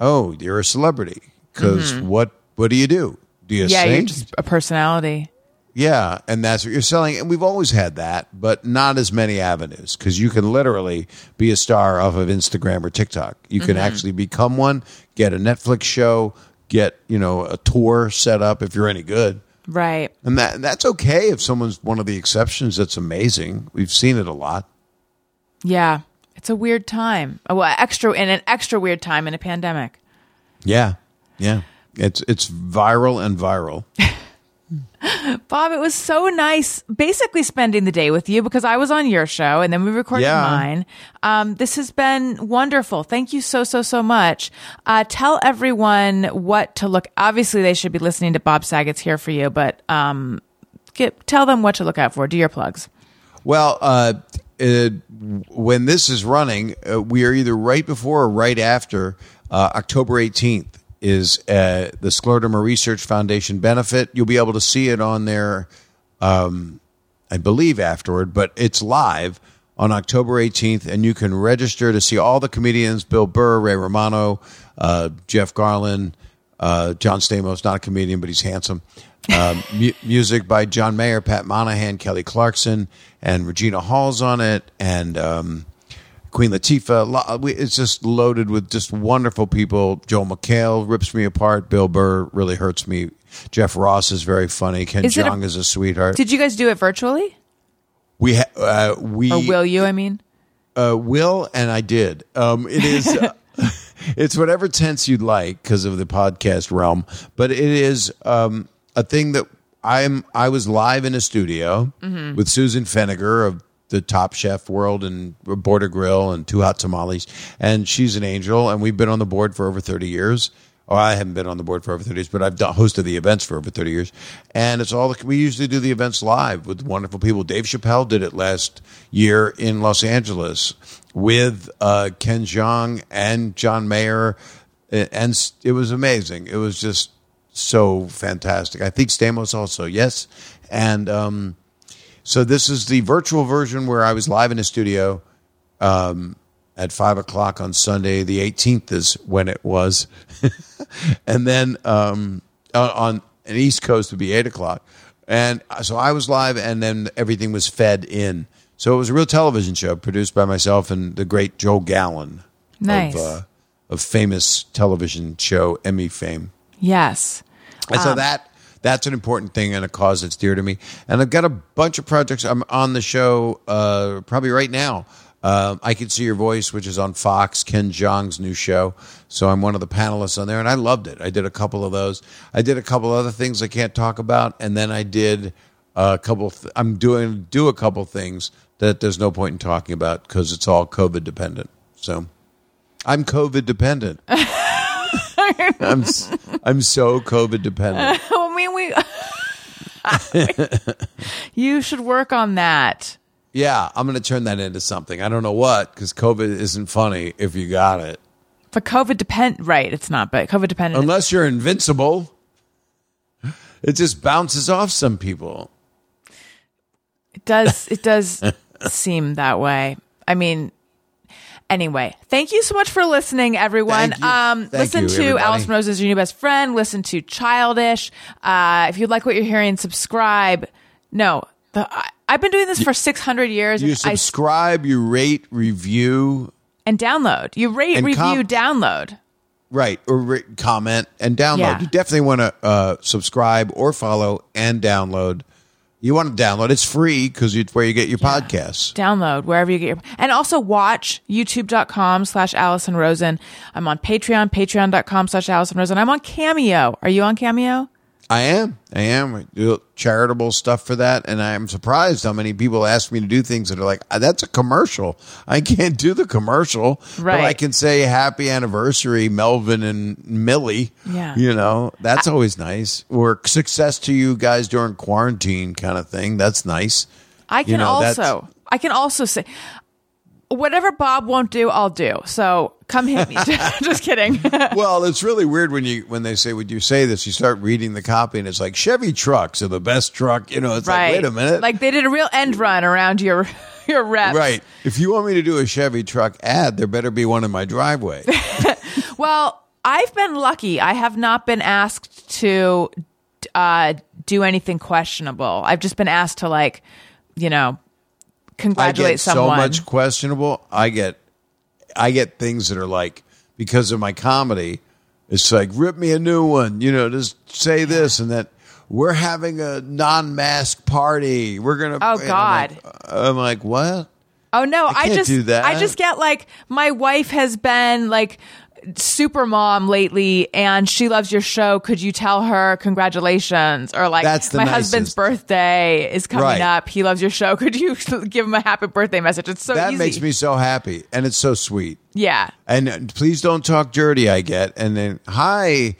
oh, you're a celebrity because what? What do you do? Do you Mm-hmm. Yeah, sing? you're just a personality. Yeah, and that's what you're selling. And we've always had that, but not as many avenues because you can literally be a star off of Instagram or TikTok. You can mm-hmm. actually become one, get a Netflix show, get, you know, a tour set up if you're any good. Right. And that that's okay if someone's one of the exceptions. That's amazing. We've seen it a lot. Yeah. It's It's a weird time. Oh, well, extra in an extra weird time in a pandemic. Yeah, yeah. It's it's viral and viral. <laughs> <laughs> Bob, it was so nice basically spending the day with you because I was on your show and then we recorded Yeah. mine. Um, this has been wonderful. Thank you so, so, so much. Uh, tell everyone what to look. Obviously, they should be listening to Bob Saget's Here for You, but um, get, tell them what to look out for. Do your plugs. Well, uh, uh, when this is running, uh, we are either right before or right after uh, October 18th is uh, the Scleroderma Research Foundation benefit. You'll be able to see it on there, um, I believe, afterward, but it's live on October 18th, and you can register to see all the comedians Bill Burr, Ray Romano, uh, Jeff Garlin, uh, John Stamos, not a comedian, but he's handsome. Um, <laughs> mu- music by John Mayer, Pat Monahan, Kelly Clarkson, and Regina Hall's on it, and um, Queen Latifah. It's just loaded with just wonderful people. Joel McHale rips me apart. Bill Burr really hurts me. Jeff Ross is very funny. Ken Is it a- Jeong is a sweetheart. Did you guys do it virtually? we ha- uh, we Or will you, I mean? uh, will and I did. Um, it is. Uh, <laughs> it's whatever tense you'd like because of the podcast realm, but it is um, a thing that I'm. I was live in a studio with Susan Feniger of the Top Chef world and Border Grill and Two Hot Tamales, and she's an angel, and we've been on the board for over thirty years. Or I haven't been on the board for over 30 years, but I've done, hosted the events for over 30 years. And it's all, we usually do the events live with wonderful people. Dave Chappelle did it last year in Los Angeles with uh, Ken Jeong and John Mayer. And it was amazing. It was just so fantastic. I think Stamos also, yes. And um, so this is the virtual version where I was live in a studio um, at five o'clock on Sunday. The 18th is when it was. <laughs> and then um, on, on an East Coast would be eight o'clock. And so I was live, and then everything was fed in. So it was a real television show produced by myself and the great Joe Gallen Nice. of, uh, of famous television show Emmy fame. Yes. And so that that's an important thing and a cause that's dear to me. And I've got a bunch of projects. I'm on the show uh, probably right now. Uh, I can see your voice, which is on Fox, Ken Jeong's new show. So I'm one of the panelists on there, and I loved it. I did a couple of those. I did a couple other things I can't talk about, and then I did a couple. Th- I'm doing do a couple things that there's no point in talking about because it's all COVID dependent. So I'm COVID dependent. <laughs> I'm s- I'm so COVID dependent. <laughs> I mean, we. <laughs> you should work on that. Yeah, I'm going to turn that into something. I don't know what because COVID isn't funny if you got it. But COVID depend right, it's not, but COVID dependent. Unless you're invincible, it just bounces off some people. It does it does <laughs> seem that way. I mean anyway, thank you so much for listening everyone. Um listen you, to everybody. Alison Rosen is your new best friend, listen to Childish. Uh if you like what you're hearing, subscribe. No, the I, I've been doing this for 600 years You and, I, subscribe, you rate, review, and download. You rate, review, com- download. right, or re- comment and download. Yeah. You definitely want to uh, subscribe or follow and download. You want to download? It's free because it's where you get your podcasts. download wherever you get your and also watch youtube.com slash alison rosen. I'm on patreon patreon.com slash alison rosen. I'm on cameo. Are you on cameo I am. I am. I do charitable stuff for that, and I'm surprised how many people ask me to do things that are like, "Ah, "That's a commercial. I can't do the commercial, but I can say happy anniversary, Melvin and Millie." Yeah. you know that's always nice. Or success to you guys during quarantine, kind of thing. That's nice. i can You know, also i can also say whatever bob won't do i'll do so come hit me <laughs> <laughs> just kidding <laughs> well, it's really weird when you when they say, "Would you say this?" You start reading the copy, and it's like Chevy trucks are the best truck. You know, it's right like, wait a minute, like they did a real end run around your your rep Right. If you want me to do a Chevy truck ad, there better be one in my driveway. Well, I've been lucky. I have not been asked to uh, do anything questionable. I've just been asked to like, you know, I get someone. so much questionable. I get I get things that are like because of my comedy, it's like rip me a new one, you know, just say this and that we're having a non-mask party. We're going to Oh, God. I'm like, I'm like, "What?" Oh no, I, can't just do that. I just get like my wife has been like super mom lately and she loves your show. Could you tell her congratulations? Or like That's my husband's birthday is coming Right. up. He loves your show. <laughs> Could you give him a happy birthday message? It's so that easy. makes me so happy, and it's so sweet. yeah. And uh, please don't talk dirty. I get, and then hi.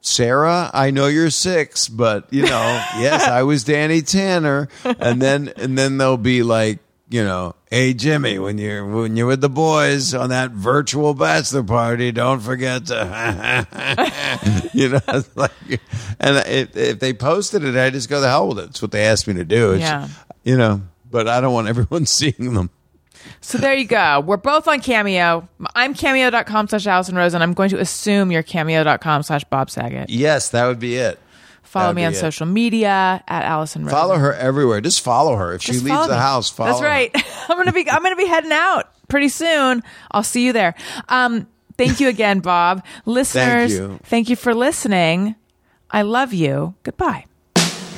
Sarah, I know you're six, but you know, <laughs> yes, I was Danny Tanner, and then and then they'll be like, you know, hey Jimmy, when you're when you're with the boys on that virtual bachelor party, don't forget to, <laughs> you know, like, and if, if they posted it, I just go the hell with it. It's what they asked me to do. It's, Yeah. you know, but I don't want everyone <laughs> seeing them. So there you go. We're both on Cameo. I'm cameo.com slash Alison Rosen, and I'm going to assume you're cameo.com slash Bob Saget. Yes, that would be it. Follow That'd me on it. social media at Alison Rosen. Follow her everywhere. Just follow her. If she leaves the me. house, follow That's her. right. <laughs> I'm gonna be I'm gonna be heading out pretty soon. I'll see you there. Um, thank you again, Bob. <laughs> Listeners, you. thank you for listening. I love you. Goodbye.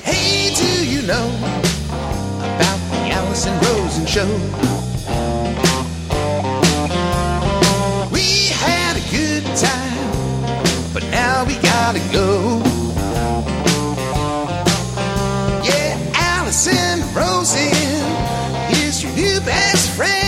Hey, do you know about the Alison Rosen show? We had a good time, but now we gotta go. Rosen is your new best friend.